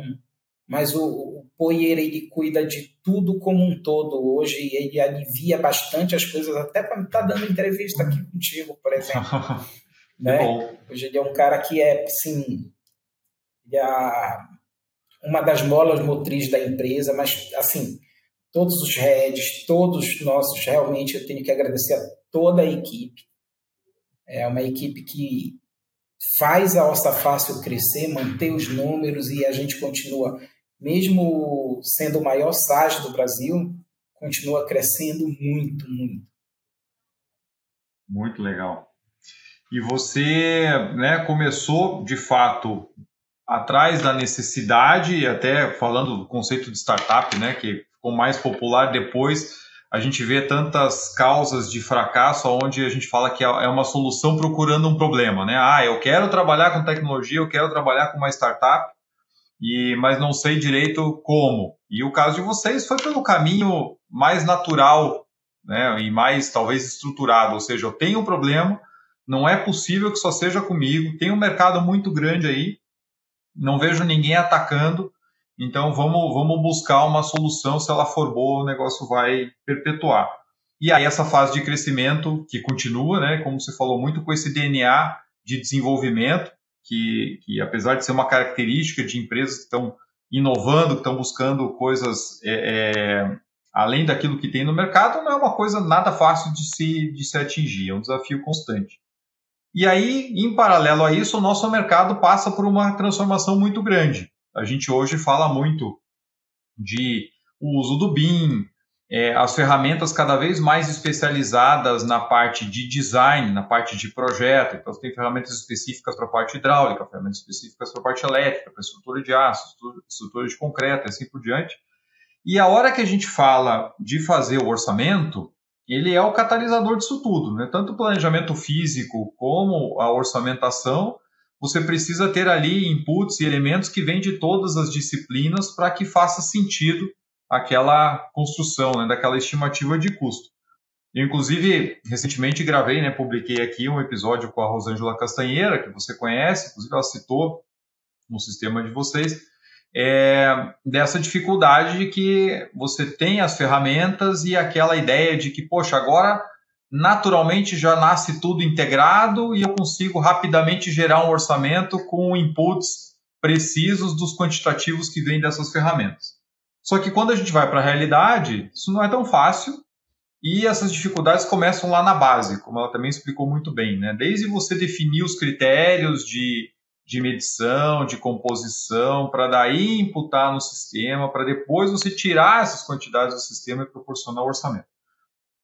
mas o, o Poyer ele cuida de tudo como um todo hoje, e ele alivia bastante as coisas, até para estar tá dando entrevista aqui contigo, por exemplo. né? Hoje ele é um cara que é, assim, é uma das molas motrizes da empresa, mas, assim, todos os heads, todos nossos, realmente eu tenho que agradecer a toda a equipe. É uma equipe que faz a Ossa Fácil crescer, manter os números e a gente continua, mesmo sendo o maior SAG do Brasil, continua crescendo muito, muito. Muito legal. E você né, começou, de fato, atrás da necessidade, até falando do conceito de startup, né, que ficou mais popular depois, a gente vê tantas causas de fracasso onde a gente fala que é, é uma solução procurando um problema, né? Ah, eu quero trabalhar com tecnologia, eu quero trabalhar com uma startup, e mas não sei direito como. E o caso de vocês foi pelo caminho mais natural, né? E mais talvez estruturado, ou seja, eu tenho um problema, não é possível que só seja comigo, tem um mercado muito grande aí, não vejo ninguém atacando, então vamos, vamos buscar uma solução, se ela for boa, o negócio vai perpetuar. E aí essa fase de crescimento que continua, né, como você falou muito com esse DNA de desenvolvimento, que, que apesar de ser uma característica de empresas que estão inovando, que estão buscando coisas é, é, além daquilo que tem no mercado, não é uma coisa nada fácil de se, de se atingir, é um desafio constante. E aí, em paralelo a isso, o nosso mercado passa por uma transformação muito grande. A gente hoje fala muito de o uso do BIM, é, as ferramentas cada vez mais especializadas na parte de design, na parte de projeto. Então, tem ferramentas específicas para a parte hidráulica, ferramentas específicas para a parte elétrica, para estrutura de aço, estrutura de concreto e assim por diante. E a hora que a gente fala de fazer o orçamento, ele é o catalisador disso tudo, né? Tanto o planejamento físico como a orçamentação, você precisa ter ali inputs e elementos que vêm de todas as disciplinas para que faça sentido aquela construção, né, daquela estimativa de custo. Eu, inclusive, recentemente gravei, né, publiquei aqui um episódio com a Rosângela Castanheira, que você conhece, inclusive ela citou no sistema de vocês, é, dessa dificuldade de que você tem as ferramentas e aquela ideia de que, poxa, agora naturalmente já nasce tudo integrado e eu consigo rapidamente gerar um orçamento com inputs precisos dos quantitativos que vêm dessas ferramentas. Só que quando a gente vai para a realidade, isso não é tão fácil e essas dificuldades começam lá na base, como ela também explicou muito bem, né? Desde você definir os critérios de, de medição, de composição, para daí imputar no sistema, para depois você tirar essas quantidades do sistema e proporcionar o orçamento.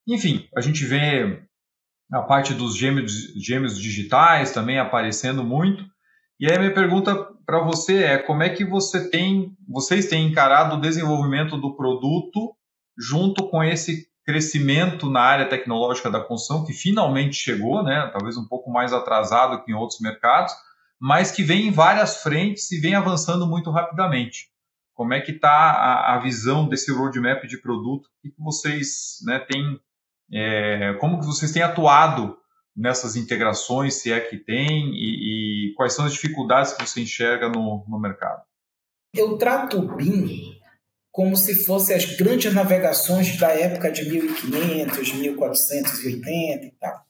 Enfim, a gente vê a parte dos gêmeos, gêmeos digitais também aparecendo muito. E aí minha pergunta para você é como é que você tem, vocês têm encarado o desenvolvimento do produto junto com esse crescimento na área tecnológica da construção que finalmente chegou, né? Talvez um pouco mais atrasado que em outros mercados, mas que vem em várias frentes e vem avançando muito rapidamente. Como é que está a, a, visão desse roadmap de produto? O que, vocês né, têm, é, como que vocês têm atuado nessas integrações, se é que tem, e, e quais são as dificuldades que você enxerga no, no mercado? Eu trato o BIM como se fosse as grandes navegações da época de 1500, 1480 e tal.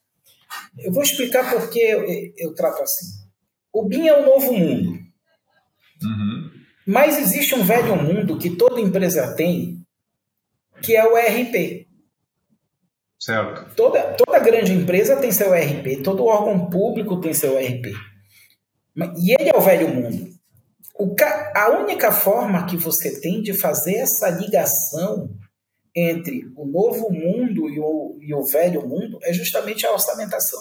Eu vou explicar por que eu, eu trato assim. O BIM é o novo mundo. Uhum. Mas existe um velho mundo que toda empresa tem, que é o ERP. Certo. Toda, toda grande empresa tem seu ERP, todo órgão público tem seu ERP. E ele é o velho mundo. O, a única forma que você tem de fazer essa ligação entre o novo mundo e o, e o velho mundo é justamente a orçamentação.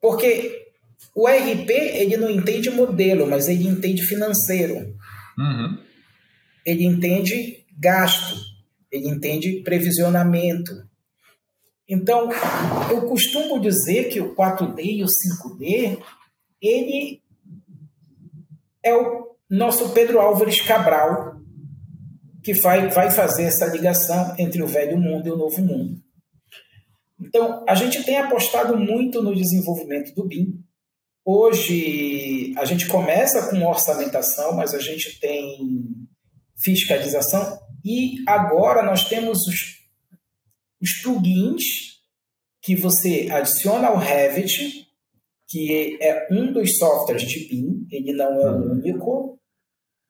Porque o ERP ele não entende modelo, mas ele entende financeiro. Uhum. Ele entende gasto ele entende previsionamento. Então, eu costumo dizer que o 4D e o 5D, ele é o nosso Pedro Álvares Cabral, que vai, vai fazer essa ligação entre o velho mundo e o novo mundo. Então, a gente tem apostado muito no desenvolvimento do BIM. Hoje, a gente começa com orçamentação, mas a gente tem fiscalização e agora nós temos os, os plugins que você adiciona ao Revit, que é um dos softwares de BIM, ele não é o uhum. único,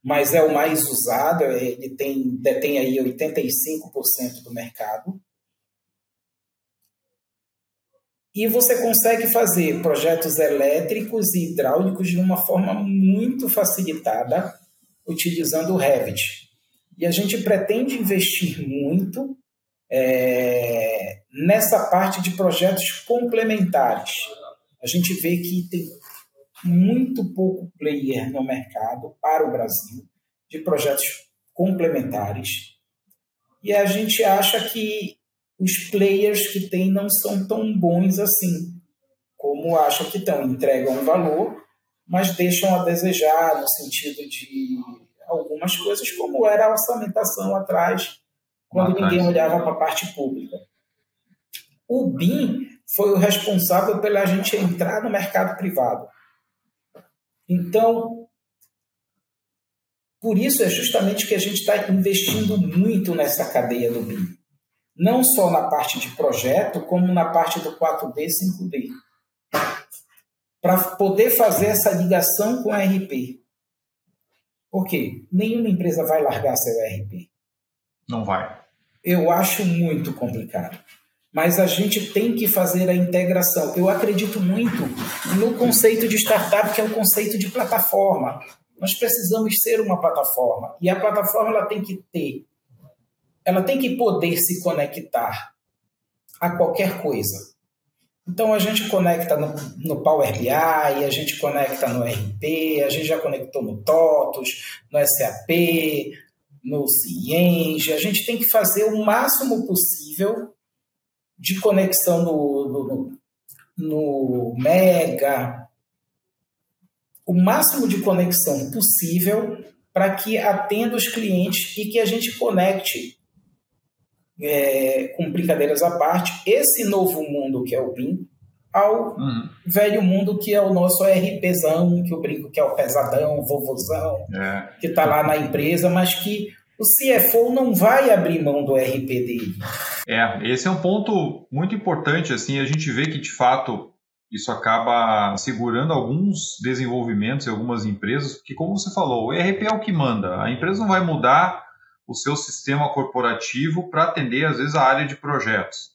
mas é o mais usado, ele tem, detém aí 85% do mercado. E você consegue fazer projetos elétricos e hidráulicos de uma forma muito facilitada utilizando o Revit. E a gente pretende investir muito é, nessa parte de projetos complementares. A gente vê que tem muito pouco player no mercado para o Brasil de projetos complementares. E a gente acha que os players que tem não são tão bons assim, como acham que estão. Entregam valor, mas deixam a desejar no sentido de algumas coisas, como era a orçamentação atrás, quando ninguém olhava para a parte pública. O BIM foi o responsável pela gente entrar no mercado privado. Então, por isso é justamente que a gente está investindo muito nessa cadeia do BIM. Não só na parte de projeto, como na parte do 4D e 5D. Para poder fazer essa ligação com a RP. Por quê? Nenhuma empresa vai largar seu ERP. Não vai. Eu acho muito complicado. Mas a gente tem que fazer a integração. Eu acredito muito no conceito de startup, que é o conceito de plataforma. Nós precisamos ser uma plataforma. E a plataforma ela tem que ter ela tem que poder se conectar a qualquer coisa. Então a gente conecta no, no, Power BI, a gente conecta no RP, a gente já conectou no TOTOS, no SAP, no Cienge. A gente tem que fazer o máximo possível de conexão no, no, no Mega, o máximo de conexão possível para que atenda os clientes e que a gente conecte é, com brincadeiras à parte, esse novo mundo que é o BIM ao uhum. velho mundo que é o nosso RPzão, que eu brinco que é o pesadão, vovozão, é. que está lá na empresa, mas que o CFO não vai abrir mão do RP dele. É, esse é um ponto muito importante, assim, a gente vê que de fato isso acaba segurando alguns desenvolvimentos em algumas empresas, porque como você falou, o ERP é o que manda, a empresa não vai mudar o seu sistema corporativo para atender, às vezes, a área de projetos.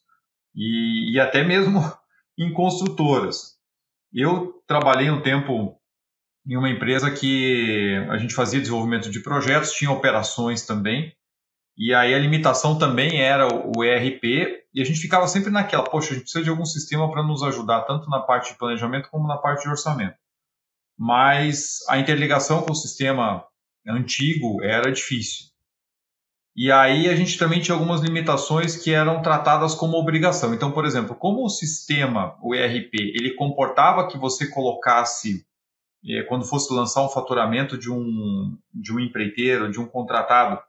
E, e até mesmo em construtoras. Eu trabalhei um tempo em uma empresa que a gente fazia desenvolvimento de projetos, tinha operações também, e aí a limitação também era o ERP, e a gente ficava sempre naquela, poxa, a gente precisa de algum sistema para nos ajudar, tanto na parte de planejamento como na parte de orçamento. Mas a interligação com o sistema antigo era difícil. E aí a gente também tinha algumas limitações que eram tratadas como obrigação. Então, por exemplo, como o sistema, o ERP, ele comportava que você colocasse, eh, quando fosse lançar um faturamento de um, de um empreiteiro, de um contratado,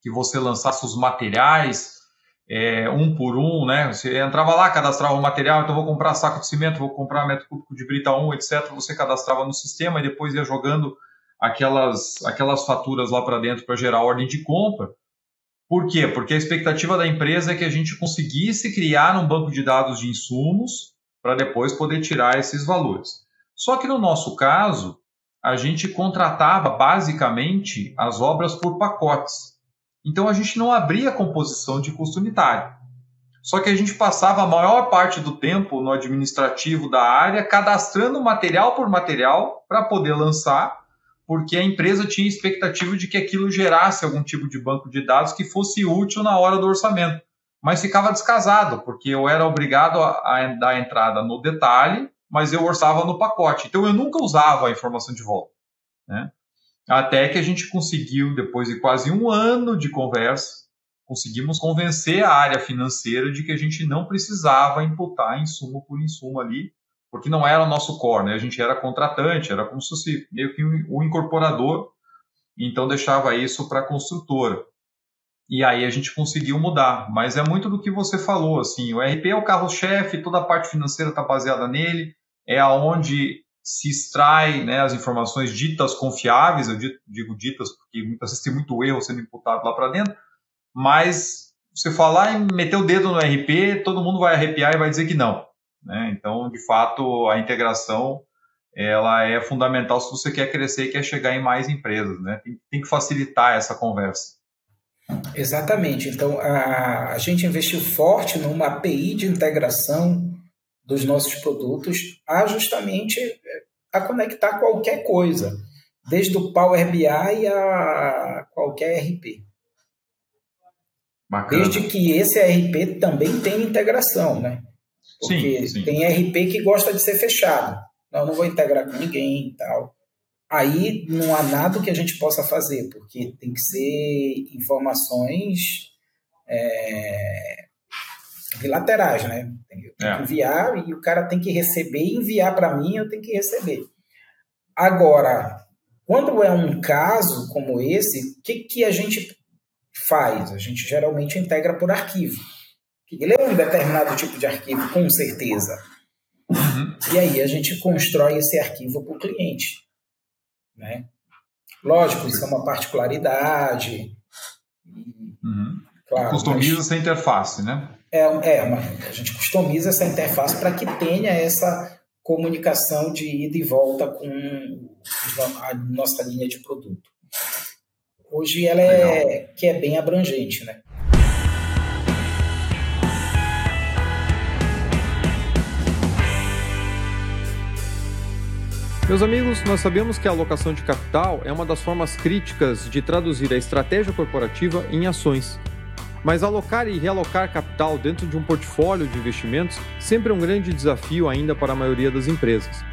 que você lançasse os materiais é, um por um, né? Você entrava lá, cadastrava o material, então vou comprar saco de cimento, vou comprar metro cúbico de brita 1, etc. Você cadastrava no sistema e depois ia jogando aquelas, aquelas faturas lá para dentro para gerar ordem de compra. Por quê? Porque a expectativa da empresa é que a gente conseguisse criar um banco de dados de insumos para depois poder tirar esses valores. Só que no nosso caso, a gente contratava basicamente as obras por pacotes. Então a gente não abria a composição de custo unitário. Só que a gente passava a maior parte do tempo no administrativo da área cadastrando material por material para poder lançar porque a empresa tinha expectativa de que aquilo gerasse algum tipo de banco de dados que fosse útil na hora do orçamento. Mas ficava descasado, porque eu era obrigado a, dar entrada no detalhe, mas eu orçava no pacote. Então eu nunca usava a informação de volta. Né? Até que a gente conseguiu, depois de quase um ano de conversa, conseguimos convencer a área financeira de que a gente não precisava imputar insumo por insumo ali, porque não era o nosso core, né? A gente era contratante, era como se fosse meio que um incorporador, então deixava isso para a construtora. E aí a gente conseguiu mudar, mas é muito do que você falou, assim, o RP é o carro-chefe, toda a parte financeira está baseada nele, é aonde se extrai né, as informações ditas confiáveis, eu digo ditas porque muitas vezes tem muito erro sendo imputado lá para dentro, mas você falar e meter o dedo no RP, todo mundo vai arrepiar e vai dizer que não. Né? Então, de fato, a integração ela é fundamental se você quer crescer e quer chegar em mais empresas. Né? Tem, tem que facilitar essa conversa. Exatamente. Então, a, a gente investiu forte numa API de integração dos nossos produtos a justamente a conectar qualquer coisa, desde o Power BI a qualquer RP. Bacana. Desde que esse RP também tenha integração, né? Porque sim, sim. tem RP que gosta de ser fechado. Não, não vou integrar com ninguém e tal. Aí não há nada que a gente possa fazer, porque tem que ser informações é, bilaterais, né? Tem, que é. enviar e o cara tem que receber e enviar para mim, eu tenho que receber. Agora, quando é um caso como esse, o que, que a gente faz? A gente geralmente integra por arquivo. Ele é um determinado tipo de arquivo, com certeza. Uhum. E aí a gente constrói esse arquivo para o cliente. Né? Lógico, isso é uma particularidade. Uhum. Claro, customiza mas... essa interface, né? É, é uma, a gente customiza essa interface para que tenha essa comunicação de ida e volta com a nossa linha de produto. Hoje ela é que é bem abrangente, né? Meus amigos, nós sabemos que a alocação de capital é uma das formas críticas de traduzir a estratégia corporativa em ações. Mas alocar e realocar capital dentro de um portfólio de investimentos sempre é um grande desafio ainda para a maioria das empresas.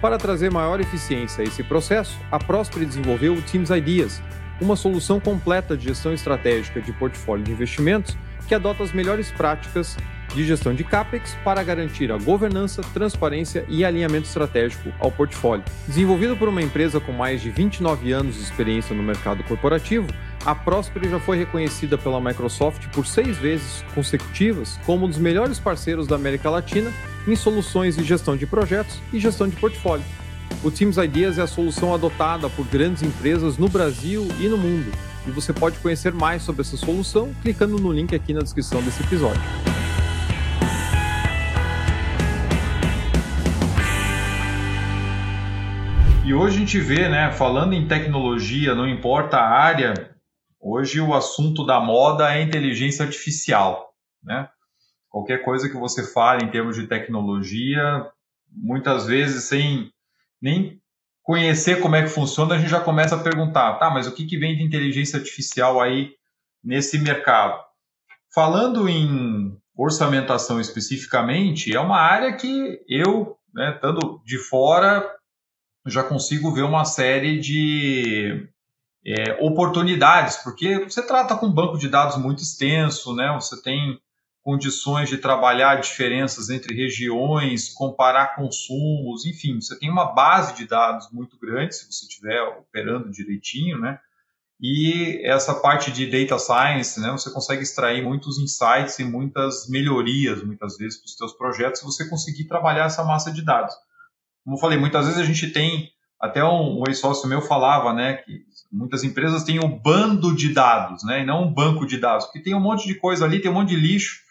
Para trazer maior eficiência a esse processo, a Prosper desenvolveu o Teams Ideas, uma solução completa de gestão estratégica de portfólio de investimentos que adota as melhores práticas de gestão de CAPEX para garantir a governança, transparência e alinhamento estratégico ao portfólio. Desenvolvido por uma empresa com mais de 29 anos de experiência no mercado corporativo, a Prosper já foi reconhecida pela Microsoft por seis vezes consecutivas como um dos melhores parceiros da América Latina em soluções de gestão de projetos e gestão de portfólio. O Teams Ideas é a solução adotada por grandes empresas no Brasil e no mundo. E você pode conhecer mais sobre essa solução clicando no link aqui na descrição desse episódio. E hoje a gente vê, né, falando em tecnologia, não importa a área, Hoje o assunto da moda é inteligência artificial, né? Qualquer coisa que você fale em termos de tecnologia, muitas vezes sem nem conhecer como é que funciona, a gente já começa a perguntar, tá, mas o que, que vem de inteligência artificial aí nesse mercado? Falando em orçamentação especificamente, é uma área que eu, né, estando de fora, já consigo ver uma série de é, oportunidades, porque você trata com um banco de dados muito extenso, né? Você tem condições de trabalhar diferenças entre regiões, comparar consumos, enfim, você tem uma base de dados muito grande se você estiver operando direitinho, né? E essa parte de data science, né, você consegue extrair muitos insights e muitas melhorias, muitas vezes, para os seus projetos, se você conseguir trabalhar essa massa de dados. Como eu falei, muitas vezes a gente tem, até um, um ex-sócio meu falava, né, que muitas empresas têm um bando de dados, né, e não um banco de dados, porque tem um monte de coisa ali, tem um monte de lixo,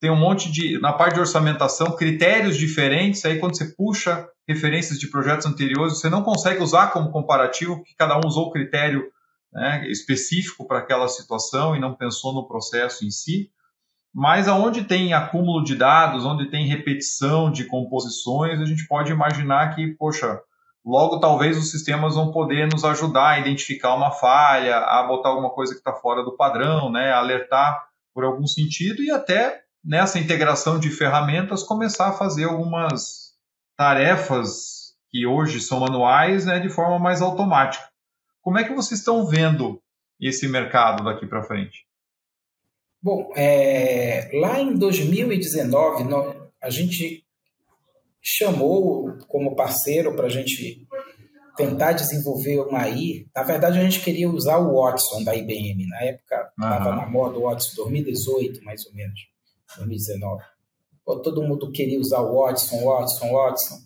tem um monte de, na parte de orçamentação, critérios diferentes, aí quando você puxa referências de projetos anteriores, você não consegue usar como comparativo, porque cada um usou o critério né, específico para aquela situação e não pensou no processo em si. Mas aonde tem acúmulo de dados, onde tem repetição de composições, a gente pode imaginar que, poxa, Logo, talvez os sistemas vão poder nos ajudar a identificar uma falha, a botar alguma coisa que está fora do padrão, né, alertar por algum sentido e até nessa integração de ferramentas começar a fazer algumas tarefas que hoje são manuais, né, de forma mais automática. Como é que vocês estão vendo esse mercado daqui para frente? Bom, é, lá em 2019, a gente chamou como parceiro para a gente tentar desenvolver uma AI. Na verdade, a gente queria usar o Watson da IBM. Na época, estava uhum. na moda o Watson, 2018, mais ou menos, 2019. Pô, todo mundo queria usar o Watson, Watson, Watson.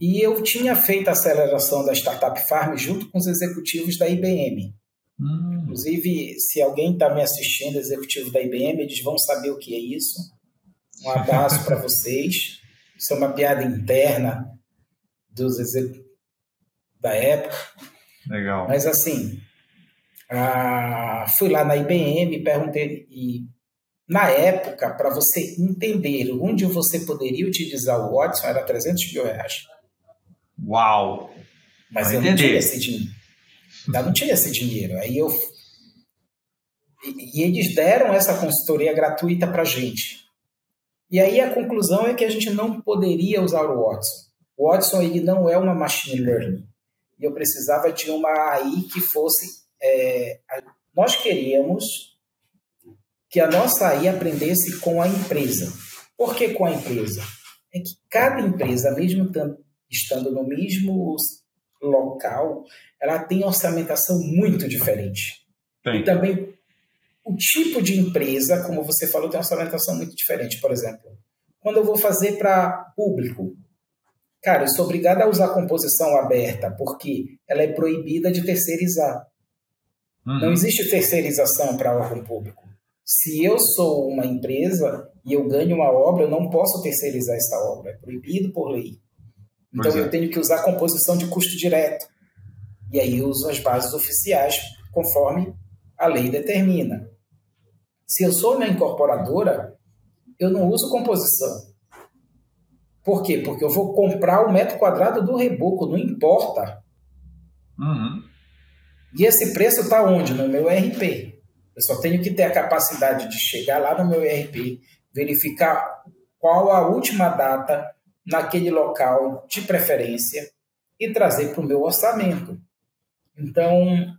E eu tinha feito a aceleração da Startup Farm junto com os executivos da IBM. Hum. Inclusive, se alguém está me assistindo, executivo da IBM, eles vão saber o que é isso. Um abraço para vocês. Isso é uma piada interna dos da época. Legal. Mas assim, fui lá na IBM, perguntei e na época, para você entender onde você poderia utilizar o Watson, era 300 mil reais. Uau! Mas eu não tinha esse dinheiro. Ainda não tinha esse dinheiro. Aí eu. E, e eles deram essa consultoria gratuita para gente. E aí a conclusão é que a gente não poderia usar o Watson. O Watson ele não é uma machine learning. E eu precisava de uma AI que fosse. É, nós queríamos que a nossa AI aprendesse com a empresa. Por que com a empresa? É que cada empresa, mesmo estando no mesmo local, ela tem orçamentação muito diferente. Tem. E também o tipo de empresa, como você falou, tem uma orçamentação muito diferente. Por exemplo, quando eu vou fazer para público, cara, eu sou obrigado a usar composição aberta, porque ela é proibida de terceirizar. Uhum. Não existe terceirização para órgão público. Se eu sou uma empresa e eu ganho uma obra, eu não posso terceirizar essa obra. É proibido por lei. Então é. eu tenho que usar composição de custo direto. E aí eu uso as bases oficiais conforme a lei determina. Se eu sou uma incorporadora, eu não uso composição. Por quê? Porque eu vou comprar o metro quadrado do reboco, não importa. Uhum. E esse preço está onde? No meu RP. Eu só tenho que ter a capacidade de chegar lá no meu ERP, verificar qual a última data naquele local de preferência e trazer para o meu orçamento. Então,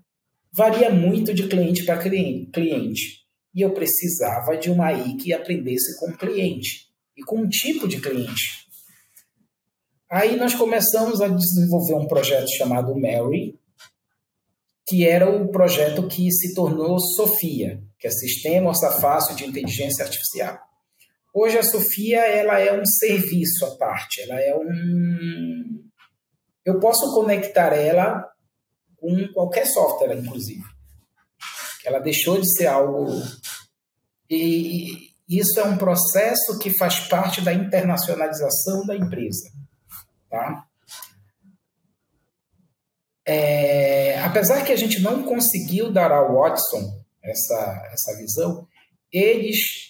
varia muito de cliente para cliente. E eu precisava de uma AI que aprendesse com o cliente e com um tipo de cliente. Aí nós começamos a desenvolver um projeto chamado Mary, que era o projeto que se tornou Sofia, que é Sistema Orçafácil de Inteligência Artificial. Hoje a Sofia ela é um serviço à parte, ela é um eu posso conectar ela com qualquer software, inclusive. Ela deixou de ser algo. E isso é um processo que faz parte da internacionalização da empresa. Tá? É, apesar que a gente não conseguiu dar ao Watson essa, essa visão, eles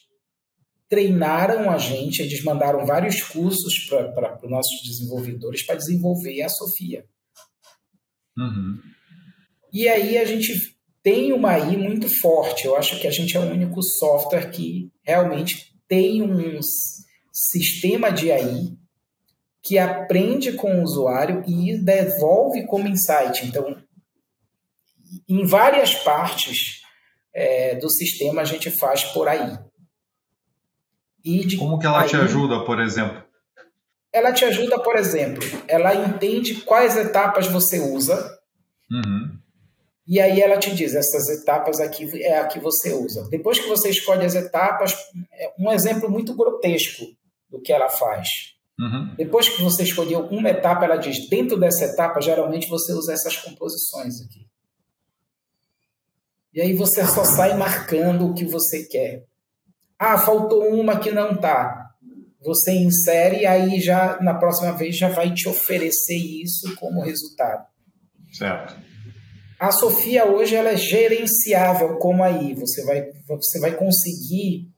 treinaram a gente, eles mandaram vários cursos para os nossos desenvolvedores para desenvolver a Sofia. Uhum. E aí a gente tem uma AI muito forte. Eu acho que a gente é o único software que realmente tem um sistema de AI que aprende com o usuário e devolve como insight. Então, em várias partes é, do sistema a gente faz por aí. De, como que ela aí, te ajuda, por exemplo? Ela te ajuda, por exemplo, ela entende quais etapas você usa. Uhum. E aí ela te diz, essas etapas aqui é a que você usa. Depois que você escolhe as etapas, é um exemplo muito grotesco do que ela faz. Uhum. Depois que você escolheu uma etapa, ela diz, dentro dessa etapa, geralmente você usa essas composições aqui. E aí você só sai marcando o que você quer. Ah, faltou uma que não tá. Você insere e aí já na próxima vez já vai te oferecer isso como resultado. Certo. A Sofia hoje ela é gerenciável como aí. Você vai, você vai conseguir,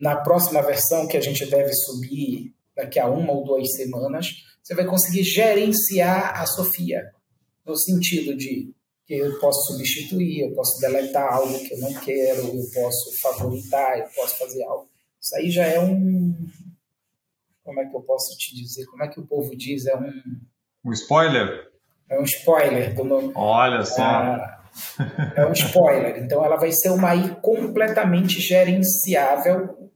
na próxima versão que a gente deve subir daqui a uma ou duas semanas, você vai conseguir gerenciar a Sofia. No sentido de que eu posso substituir, eu posso deletar algo que eu não quero, eu posso favoritar, eu posso fazer algo. Isso aí já é um. Como é que eu posso te dizer? Como é que o povo diz? É um. Um spoiler? É um spoiler do nome. Olha só. É, é um spoiler. Então, ela vai ser uma AI completamente gerenciável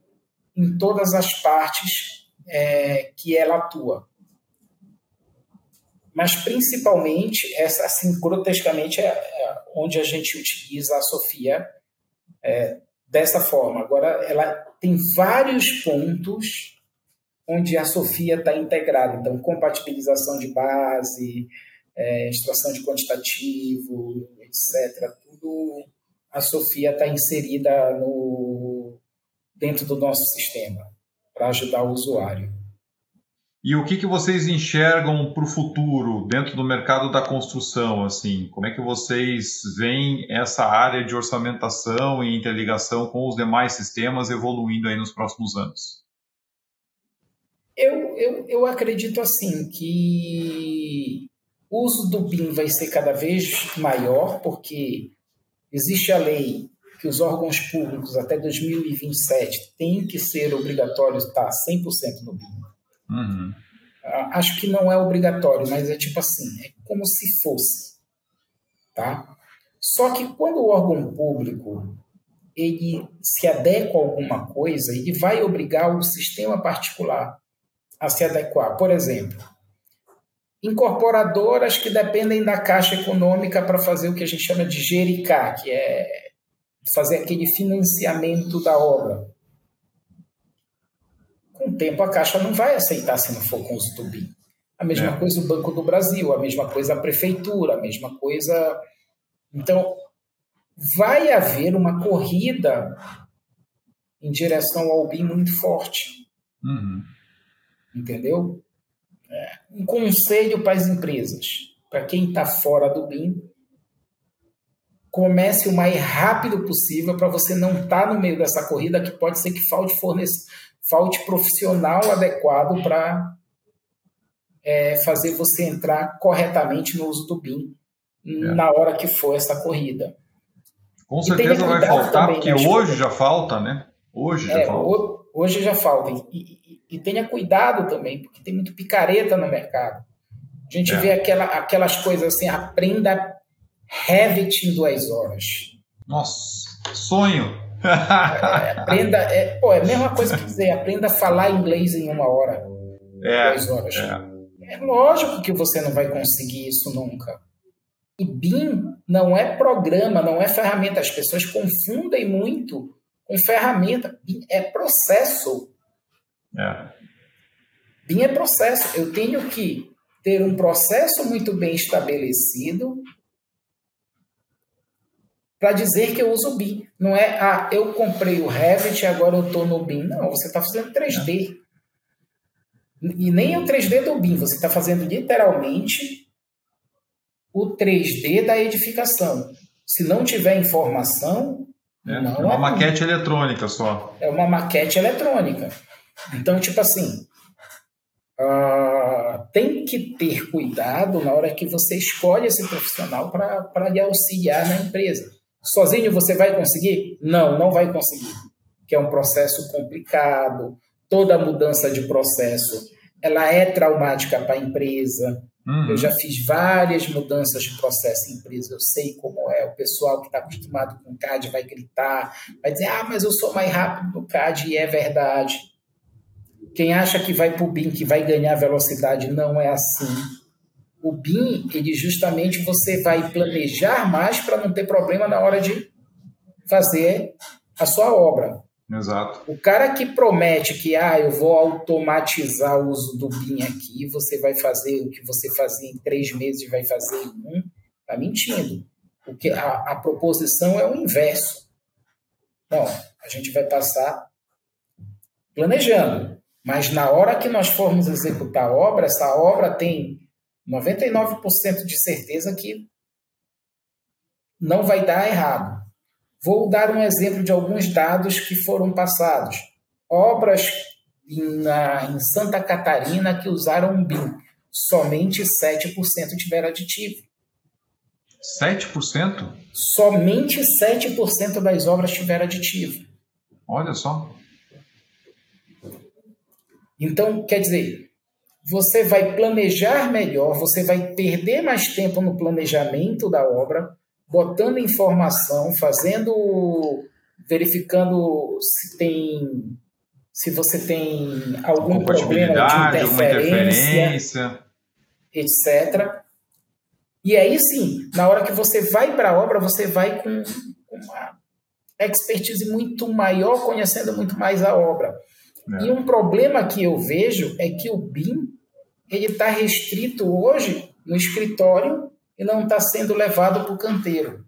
em todas as partes é, que ela atua. Mas, principalmente, essa, assim, grotescamente, é, é onde a gente utiliza a Sofia é, dessa forma. Agora, ela tem vários pontos onde a Sofia está integrada. Então, compatibilização de base, é, extração de quantitativo, etc. Tudo a Sofia está inserida no, dentro do nosso sistema para ajudar o usuário. E o que, que vocês enxergam para o futuro dentro do mercado da construção? Assim, como é que vocês veem essa área de orçamentação e interligação com os demais sistemas evoluindo aí nos próximos anos? Eu, eu, eu acredito assim que o uso do BIM vai ser cada vez maior, porque existe a lei que os órgãos públicos até 2027 têm que ser obrigatórios estar 100% no BIM. Uhum. Acho que não é obrigatório, mas é tipo assim, é como se fosse. Tá? Só que quando o órgão público ele se adequa a alguma coisa, ele vai obrigar o sistema particular a se adequar. Por exemplo, incorporadoras que dependem da Caixa Econômica para fazer o que a gente chama de GERICA, que é fazer aquele financiamento da obra. Tempo, a Caixa não vai aceitar se não for com os BIM. A mesma é. coisa o Banco do Brasil, a mesma coisa a Prefeitura, a mesma coisa. Então, vai haver uma corrida em direção ao BIM muito forte. Uhum. Entendeu? um conselho para as empresas, para quem está fora do BIM, comece o mais rápido possível para você não estar tá no meio dessa corrida que pode ser que falte fornece, falte profissional adequado para é, fazer você entrar corretamente no uso do BIM é. na hora que for essa corrida. Com certeza vai faltar, porque hoje já falta, né? Hoje já é, falta. Hoje já falta. E, e, e, tenha cuidado também, porque tem muito picareta no mercado. A gente é. vê aquela, aquelas coisas assim, aprenda Revit em duas horas. Nossa, sonho! É, aprenda, é, pô, é a mesma coisa que dizer, aprenda a falar inglês em uma hora. É, duas horas. É. é lógico que você não vai conseguir isso nunca. E BIM não é programa, não é ferramenta. As pessoas confundem muito com ferramenta. BIM é processo. É. BIM é processo. Eu tenho que ter um processo muito bem estabelecido para dizer que eu uso BIM. Não é, ah, eu comprei o Revit e agora eu estou no BIM. Não, você está fazendo 3D. É. E nem o 3D do BIM, você está fazendo literalmente o 3D da edificação. Se não tiver informação, é, não é uma é maquete eletrônica só. É uma maquete eletrônica. Então, tipo assim, uh, tem que ter cuidado na hora que você escolhe esse profissional para lhe auxiliar na empresa. Sozinho você vai conseguir? Não, não vai conseguir. Que é um processo complicado. Toda mudança de processo ela é traumática para a empresa. Uhum. Eu já fiz várias mudanças de processo em empresa, eu sei como é. O pessoal que está acostumado com CAD vai gritar, vai dizer: ah, mas eu sou mais rápido no CAD, e é verdade. Quem acha que vai para o BIM, que vai ganhar velocidade, não é assim. O BIM, ele justamente você vai planejar mais para não ter problema na hora de fazer a sua obra. Exato. O cara que promete que ah, eu vou automatizar o uso do BIM aqui, você vai fazer o que você fazia em três meses e vai fazer em um, está mentindo. Porque a, a proposição é o inverso. Não, a gente vai passar planejando, mas na hora que nós formos executar a obra, essa obra tem 99% de certeza que não vai dar errado. Vou dar um exemplo de alguns dados que foram passados. Obras em, na, em Santa Catarina que usaram um BIM, somente 7% tiveram aditivo. 7%? Somente 7% das obras tiveram aditivo. Olha só. Então, quer dizer, você vai planejar melhor, você vai perder mais tempo no planejamento da obra, botando informação, fazendo, verificando se tem, se você tem algum problema de interferência, etc. E aí sim, na hora que você vai para a obra, você vai com uma expertise muito maior, conhecendo muito mais a obra. É. E um problema que eu vejo é que o BIM ele está restrito hoje no escritório e não está sendo levado para o canteiro.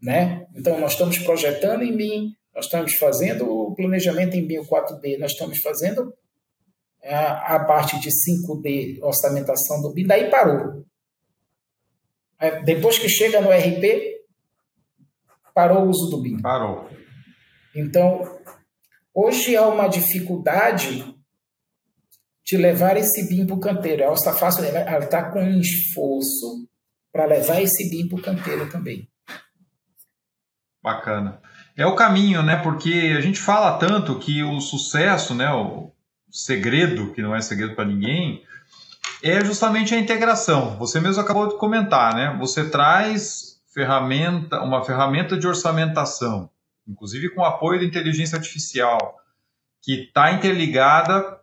Né? Então, nós estamos projetando em BIM, nós estamos fazendo o planejamento em BIM 4D, nós estamos fazendo a, a parte de 5D, orçamentação do BIM, daí parou. Depois que chega no RP, parou o uso do BIM. Parou. Então, hoje há uma dificuldade de levar esse BIM para o canteiro. Ela está fácil, ela está com um esforço para levar esse BIM para o canteiro também. Bacana. É o caminho, né? Porque a gente fala tanto que o sucesso, né? O segredo, que não é segredo para ninguém, é justamente a integração. Você mesmo acabou de comentar, né? Você traz ferramenta, uma ferramenta de orçamentação, inclusive com apoio da inteligência artificial, que está interligada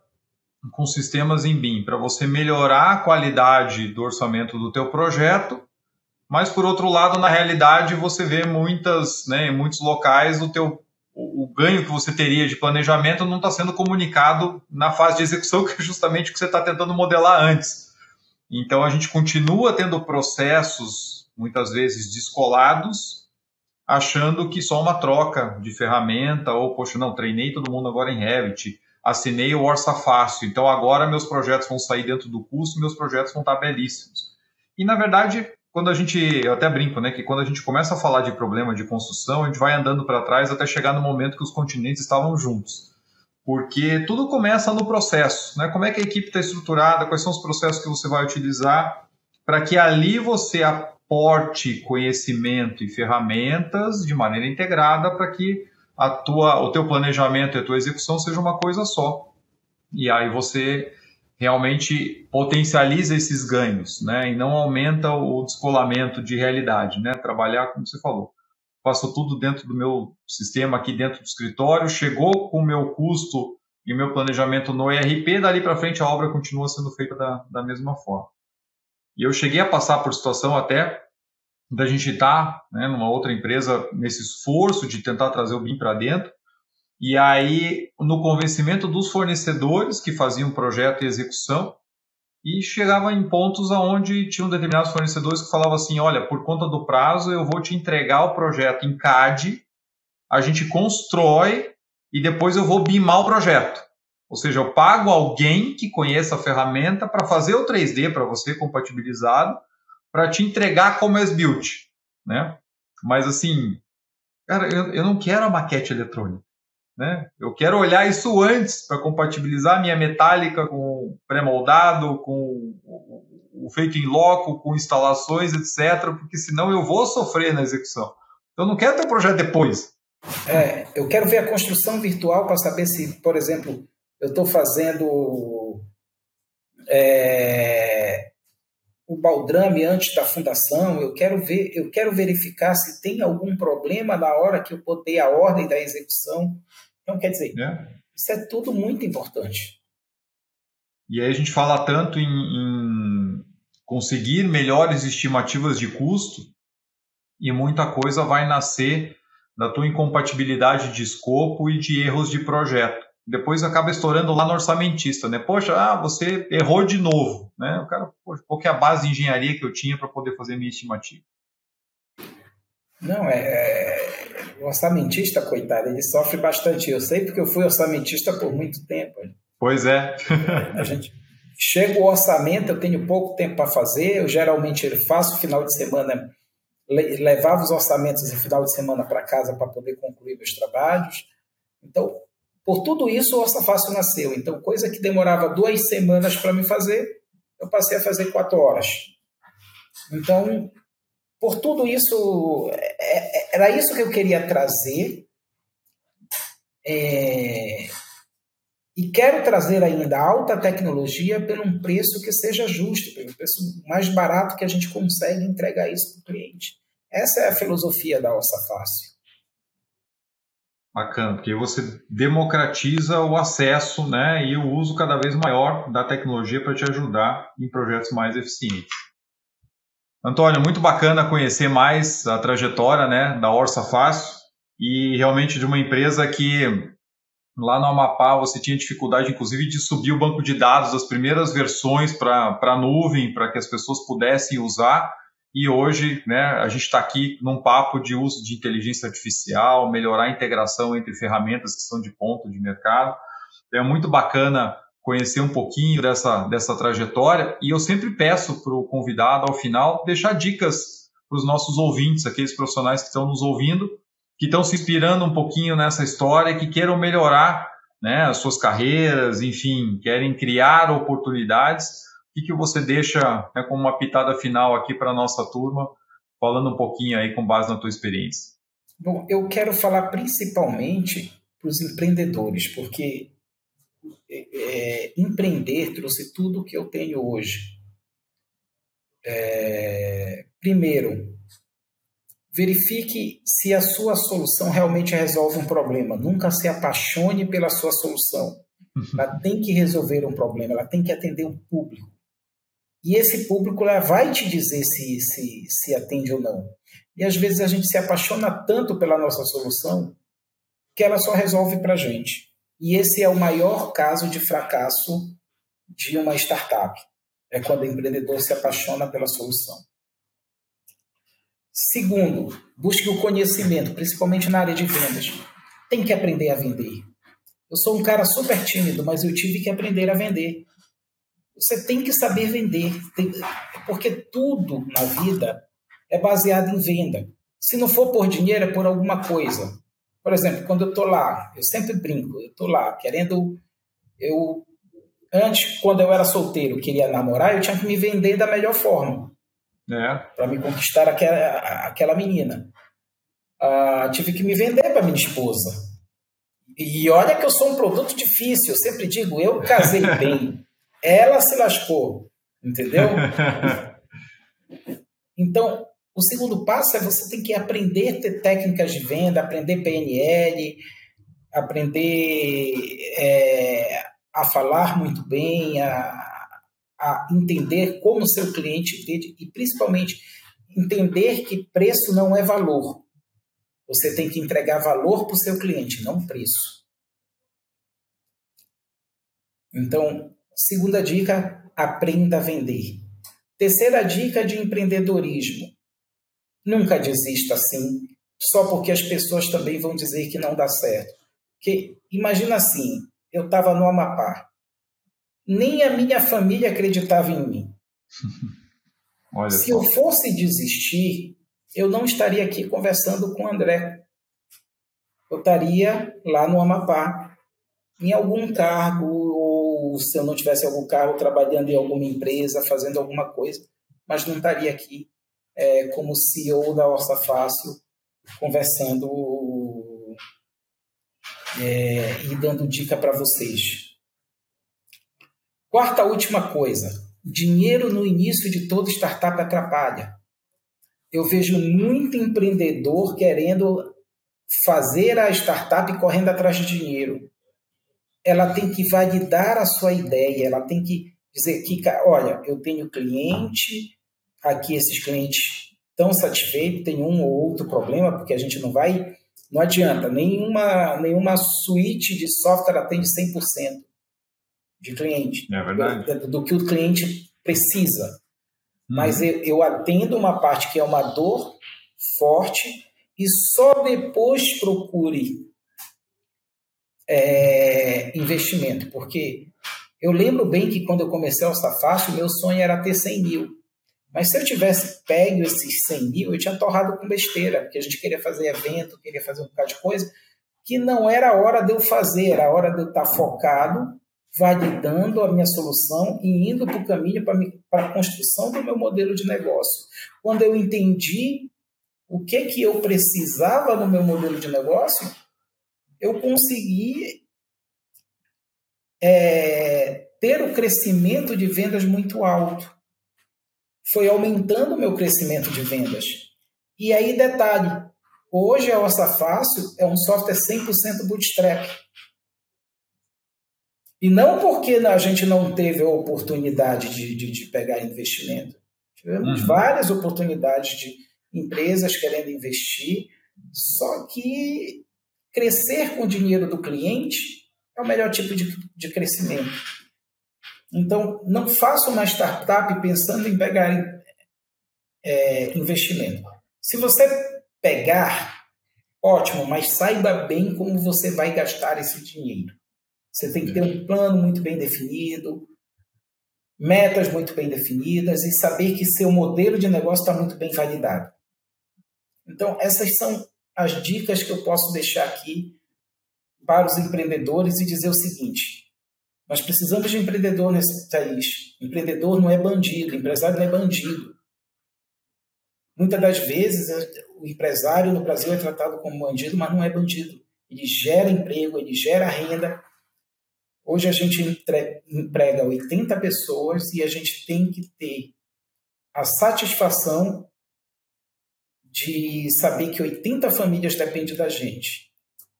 com sistemas em BIM para você melhorar a qualidade do orçamento do teu projeto, mas por outro lado, na realidade, você vê muitas, né, em muitos locais o teu o, o ganho que você teria de planejamento não está sendo comunicado na fase de execução, que é justamente o que você está tentando modelar antes. Então a gente continua tendo processos muitas vezes descolados, achando que só uma troca de ferramenta ou poxa, não, treinei todo mundo agora em Revit assinei o Orça Fácil, então agora meus projetos vão sair dentro do custo, meus projetos vão estar belíssimos. E na verdade, quando a gente, eu até brinco, né, que quando a gente começa a falar de problema de construção, a gente vai andando para trás até chegar no momento que os continentes estavam juntos. Porque tudo começa no processo, né? Como é que a equipe está estruturada, quais são os processos que você vai utilizar para que ali você porte, conhecimento e ferramentas de maneira integrada para que a tua, o teu planejamento e a tua execução seja uma coisa só. E aí você realmente potencializa esses ganhos, né? E não aumenta o descolamento de realidade, né? Trabalhar como você falou. Faço tudo dentro do meu sistema aqui dentro do escritório, chegou com o meu custo e meu planejamento no ERP, dali para frente a obra continua sendo feita da, da mesma forma. E eu cheguei a passar por situação até da gente estar tá, né, numa outra empresa nesse esforço de tentar trazer o BIM para dentro, e aí no convencimento dos fornecedores que faziam projeto e execução, e chegava em pontos aonde tinham determinados fornecedores que falavam assim, olha, por conta do prazo eu vou te entregar o projeto em CAD, a gente constrói e depois eu vou BIMar o projeto. Ou seja, eu pago alguém que conheça a ferramenta para fazer o 3D para você compatibilizado, para te entregar como as-built, né? Mas assim, cara, eu, eu não quero a maquete eletrônica, né? Eu quero olhar isso antes para compatibilizar minha metálica com pré-moldado, com o, feito em loco, com instalações, etc, porque senão eu vou sofrer na execução. Eu não quero ter o projeto depois. É, eu quero ver a construção virtual para saber se, por exemplo, eu estou fazendo é, o baldrame antes da fundação, eu quero ver, eu quero verificar se tem algum problema na hora que eu botei a ordem da execução. Então, quer dizer, é. isso é tudo muito importante. E aí a gente fala tanto em, em conseguir melhores estimativas de custo e muita coisa vai nascer da tua incompatibilidade de escopo e de erros de projeto depois acaba estourando lá no orçamentista, né? Poxa, ah, você errou de novo, né? O cara, poxa, qual que é a base de engenharia que eu tinha para poder fazer minha estimativa? Não, é, é, o orçamentista, coitado, ele sofre bastante. Eu sei porque eu fui orçamentista por muito tempo. Pois é. a gente chega o orçamento, eu tenho pouco tempo para fazer, eu geralmente faço final de semana, levava os orçamentos no final de semana para casa para poder concluir meus trabalhos. Então, por tudo isso, o Orça Fácil nasceu. Então, coisa que demorava duas semanas para me fazer, eu passei a fazer quatro horas. Então, por tudo isso, é, é, era isso que eu queria trazer. É, e quero trazer ainda alta tecnologia pelo um preço que seja justo, pelo preço mais barato que a gente consegue entregar isso para o cliente. Essa é a filosofia da Orça Fácil. Bacana, porque você democratiza o acesso né, e o uso cada vez maior da tecnologia para te ajudar em projetos mais eficientes. Antônio, muito bacana conhecer mais a trajetória né, da Orça Fácil e realmente de uma empresa que lá no Amapá você tinha dificuldade, inclusive, de subir o banco de dados das primeiras versões para a nuvem, para que as pessoas pudessem usar e hoje, né, a gente está aqui num papo de uso de inteligência artificial, melhorar a integração entre ferramentas que são de ponta de mercado. É muito bacana conhecer um pouquinho dessa, dessa trajetória e eu sempre peço para o convidado, ao final, deixar dicas para os nossos ouvintes, aqueles profissionais que estão nos ouvindo, que estão se inspirando um pouquinho nessa história, que queiram melhorar né, as suas carreiras, enfim, querem criar oportunidades que, que você deixa né, como uma pitada final aqui para a nossa turma, falando um pouquinho aí com base na tua experiência? Bom, eu quero falar principalmente para os empreendedores, porque é, é, empreender trouxe tudo o que eu tenho hoje. É, primeiro, verifique se a sua solução realmente resolve um problema. Nunca se apaixone pela sua solução. Ela tem que resolver um problema, ela tem que atender um público. E esse público lá vai te dizer se, se, se atende ou não. E às vezes a gente se apaixona tanto pela nossa solução que ela só resolve para a gente. E esse é o maior caso de fracasso de uma startup. É quando o empreendedor se apaixona pela solução. Segundo, busque o conhecimento, principalmente na área de vendas. Tem que aprender a vender. Eu sou um cara super tímido, mas eu tive que aprender a vender. Você tem que saber vender, tem, porque tudo na vida é baseado em venda. Se não for por dinheiro, é por alguma coisa. Por exemplo, quando eu estou lá, eu sempre brinco, eu estou lá querendo. Eu antes, quando eu era solteiro, queria namorar, eu tinha que me vender da melhor forma. é. para me conquistar aquela, aquela menina. Ah, tive que me vender para minha esposa. E olha que eu sou um produto difícil, eu sempre digo, eu casei bem. Ela se lascou, entendeu? Então, o segundo passo é você tem que aprender a ter técnicas de venda, aprender PNL, aprender é, a falar muito bem, a, a entender como o seu cliente vende e principalmente entender que preço não é valor. Você tem que entregar valor para o seu cliente, não preço. Então, segunda dica, aprenda a vender. Terceira dica de empreendedorismo. Nunca desista assim, só porque as pessoas também vão dizer que não dá certo. Porque imagina assim, eu estava no Amapá. Nem a minha família acreditava em mim. Se eu fosse desistir, eu não estaria aqui conversando com o André. Eu estaria lá no Amapá, em algum cargo, se eu não tivesse algum cargo, trabalhando em alguma empresa, fazendo alguma coisa, mas não estaria aqui é, como CEO da Orça Fácil, conversando é, e dando dica para vocês. Quarta última coisa: dinheiro no início de toda startup atrapalha. Eu vejo muito empreendedor querendo fazer a startup correndo atrás de dinheiro. Ela tem que validar a sua ideia, ela tem que dizer que, olha, eu tenho cliente, aqui esses clientes estão satisfeitos, tem um ou outro problema, porque a gente não vai não adianta, nenhuma, nenhuma suíte de software atende 100% de cliente. É verdade. Do, do que o cliente precisa. Uhum. Mas eu, eu atendo uma parte que é uma dor forte e só depois procure é, investimento. Porque eu lembro bem que quando eu comecei a Alça Fácil, meu sonho era ter 100 mil. Mas se eu tivesse pego esses 100 mil, eu tinha torrado com besteira, porque a gente queria fazer evento, queria fazer um bocado de coisa, que não era a hora de eu fazer, era a hora de eu estar focado, validando a minha solução e indo para o caminho para a construção do meu modelo de negócio. Quando eu entendi o que, que eu precisava no meu modelo de negócio, eu consegui é, ter o crescimento de vendas muito alto foi aumentando o meu crescimento de vendas. E aí, detalhe, hoje a Orça Fácil é um software 100% bootstrap. E não porque a gente não teve a oportunidade de, de, de pegar investimento. Tivemos uhum. várias oportunidades de empresas querendo investir, só que crescer com o dinheiro do cliente é o melhor tipo de, de crescimento. Então, não faça uma startup pensando em pegar é, investimento. Se você pegar, ótimo, mas saiba bem como você vai gastar esse dinheiro. Você tem que ter um plano muito bem definido, metas muito bem definidas e saber que seu modelo de negócio está muito bem validado. Então, essas são as dicas que eu posso deixar aqui para os empreendedores e dizer o seguinte: nós precisamos de empreendedor nesse país. Empreendedor não é bandido, empresário não é bandido. Muitas das vezes o empresário no Brasil é tratado como bandido, mas não é bandido. Ele gera emprego, ele gera renda. Hoje a gente emprega 80 pessoas e a gente tem que ter a satisfação de saber que 80 famílias dependem da gente.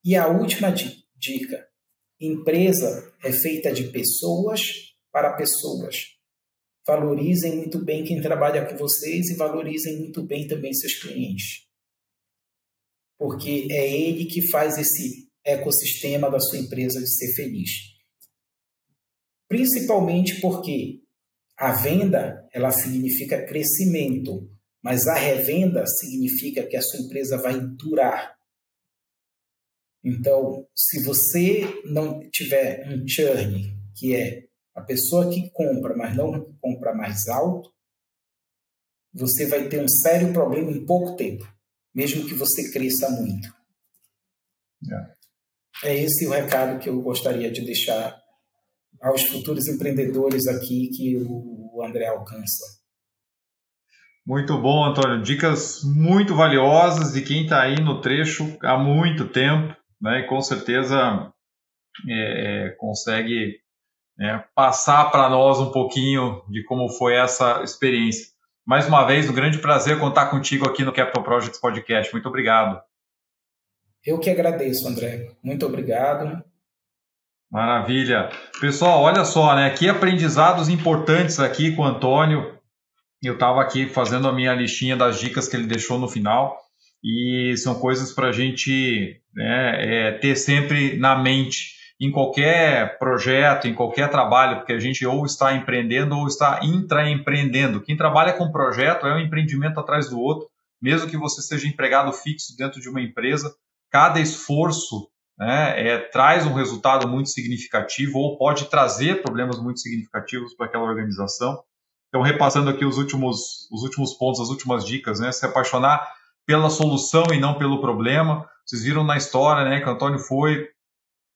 E a última dica: Empresa é feita de pessoas para pessoas. Valorizem muito bem quem trabalha com vocês e valorizem muito bem também seus clientes. Porque é ele que faz esse ecossistema da sua empresa de ser feliz. Principalmente porque a venda, ela significa crescimento, mas a revenda significa que a sua empresa vai durar. Então, se você não tiver um churn, que é a pessoa que compra, mas não compra mais alto, você vai ter um sério problema em pouco tempo, mesmo que você cresça muito. É. é esse o recado que eu gostaria de deixar aos futuros empreendedores aqui que o André alcança. Muito bom, Antônio. Dicas muito valiosas de quem está aí no trecho há muito tempo, né? E com certeza é, é consegue é, passar para nós um pouquinho de como foi essa experiência. Mais uma vez, um grande prazer contar contigo aqui no Capital Projects Podcast. Muito obrigado. Eu que agradeço, André. Muito obrigado. Maravilha. Pessoal, olha só, né? Que aprendizados importantes aqui com o Antônio. Eu estava aqui fazendo a minha listinha das dicas que ele deixou no final e são coisas para a gente né, é, ter sempre na mente em qualquer projeto, em qualquer trabalho, porque a gente ou está empreendendo ou está intraempreendendo. Quem trabalha com projeto é um empreendimento atrás do outro, mesmo que você seja empregado fixo dentro de uma empresa, cada esforço né, é, traz um resultado muito significativo ou pode trazer problemas muito significativos para aquela organização. Então, repassando aqui os últimos, os últimos pontos, as últimas dicas, né, se apaixonar pela solução e não pelo problema. Vocês viram na história né, que o Antônio foi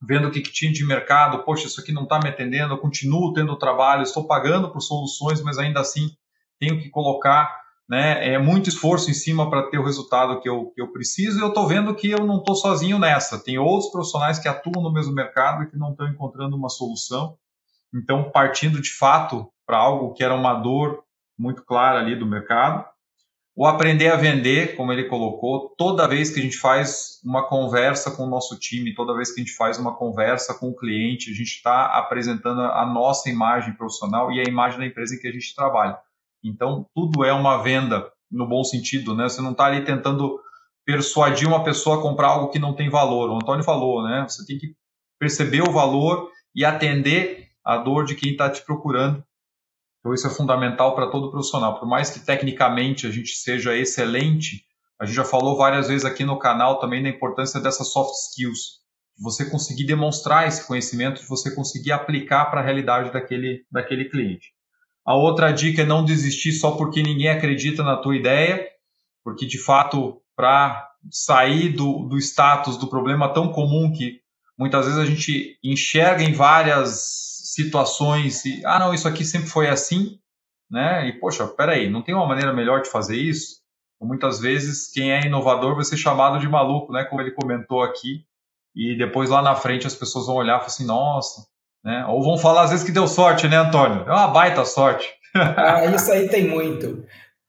vendo o que, que tinha de mercado, poxa, isso aqui não está me atendendo, eu continuo tendo trabalho, estou pagando por soluções, mas ainda assim tenho que colocar né, é muito esforço em cima para ter o resultado que eu, que eu preciso, e eu estou vendo que eu não estou sozinho nessa. Tem outros profissionais que atuam no mesmo mercado e que não estão encontrando uma solução. Então, partindo de fato para algo que era uma dor muito clara ali do mercado, o aprender a vender, como ele colocou, toda vez que a gente faz uma conversa com o nosso time, toda vez que a gente faz uma conversa com o cliente, a gente está apresentando a nossa imagem profissional e a imagem da empresa em que a gente trabalha. Então, tudo é uma venda no bom sentido, né? Você não está ali tentando persuadir uma pessoa a comprar algo que não tem valor. O Antônio falou, né? Você tem que perceber o valor e atender a dor de quem está te procurando. Então, isso é fundamental para todo profissional. Por mais que tecnicamente a gente seja excelente, a gente já falou várias vezes aqui no canal também da importância dessas soft skills. De você conseguir demonstrar esse conhecimento, de você conseguir aplicar para a realidade daquele, daquele cliente. A outra dica é não desistir só porque ninguém acredita na tua ideia, porque de fato, para sair do, do status do problema tão comum que muitas vezes a gente enxerga em várias situações e, ah, não, isso aqui sempre foi assim, né? E, poxa, peraí, não tem uma maneira melhor de fazer isso? Muitas vezes, quem é inovador vai ser chamado de maluco, né? Como ele comentou aqui, e depois lá na frente as pessoas vão olhar e falar assim, nossa, né? Ou vão falar às vezes que deu sorte, né, Antônio? É uma baita sorte. Ah, isso aí tem muito.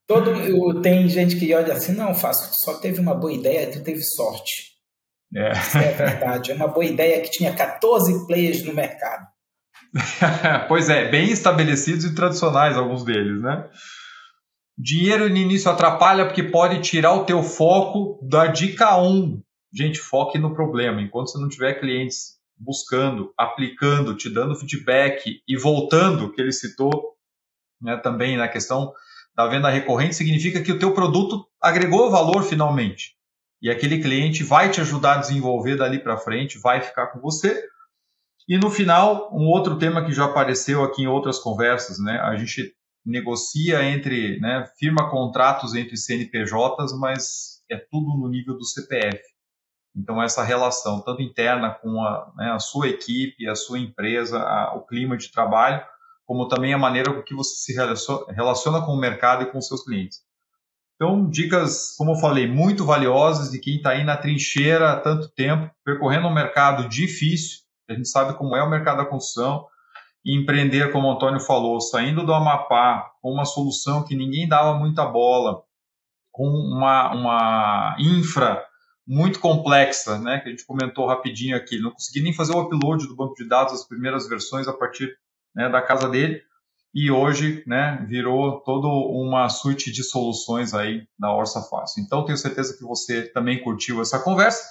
Todo, tem gente que olha assim, não, Fácil, só teve uma boa ideia, tu teve sorte. É. Isso é verdade. É uma boa ideia que tinha 14 players no mercado. pois é, bem estabelecidos e tradicionais alguns deles, né? Dinheiro no início atrapalha porque pode tirar o teu foco da dica 1. Gente, foque no problema. Enquanto você não tiver clientes buscando, aplicando, te dando feedback e voltando, que ele citou né, também na questão da venda recorrente, significa que o teu produto agregou valor finalmente. E aquele cliente vai te ajudar a desenvolver dali para frente, vai ficar com você. E no final, um outro tema que já apareceu aqui em outras conversas, né? A gente negocia entre, né, firma contratos entre CNPJs, mas é tudo no nível do CPF. Então, essa relação, tanto interna com a, né, a sua equipe, a sua empresa, a, o clima de trabalho, como também a maneira com que você se relaciona, relaciona com o mercado e com seus clientes. Então, dicas, como eu falei, muito valiosas de quem está aí na trincheira há tanto tempo, percorrendo um mercado difícil, a gente sabe como é o mercado da construção, e empreender, como o Antônio falou, saindo do Amapá com uma solução que ninguém dava muita bola, com uma, uma infra muito complexa, né, que a gente comentou rapidinho aqui. Não consegui nem fazer o upload do banco de dados, as primeiras versões a partir né, da casa dele. E hoje, né, virou toda uma suite de soluções aí da Orsa Fácil. Então, tenho certeza que você também curtiu essa conversa.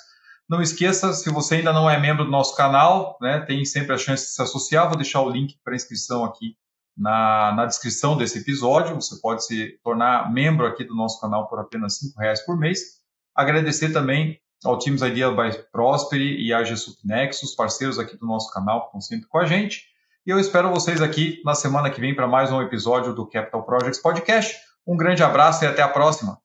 Não esqueça, se você ainda não é membro do nosso canal, né, tem sempre a chance de se associar. Vou deixar o link para inscrição aqui na, na descrição desse episódio. Você pode se tornar membro aqui do nosso canal por apenas R$ reais por mês. Agradecer também ao Teams Ideal by Prosperi e a GSUP Nexus, parceiros aqui do nosso canal, que estão sempre com a gente. E eu espero vocês aqui na semana que vem para mais um episódio do Capital Projects Podcast. Um grande abraço e até a próxima.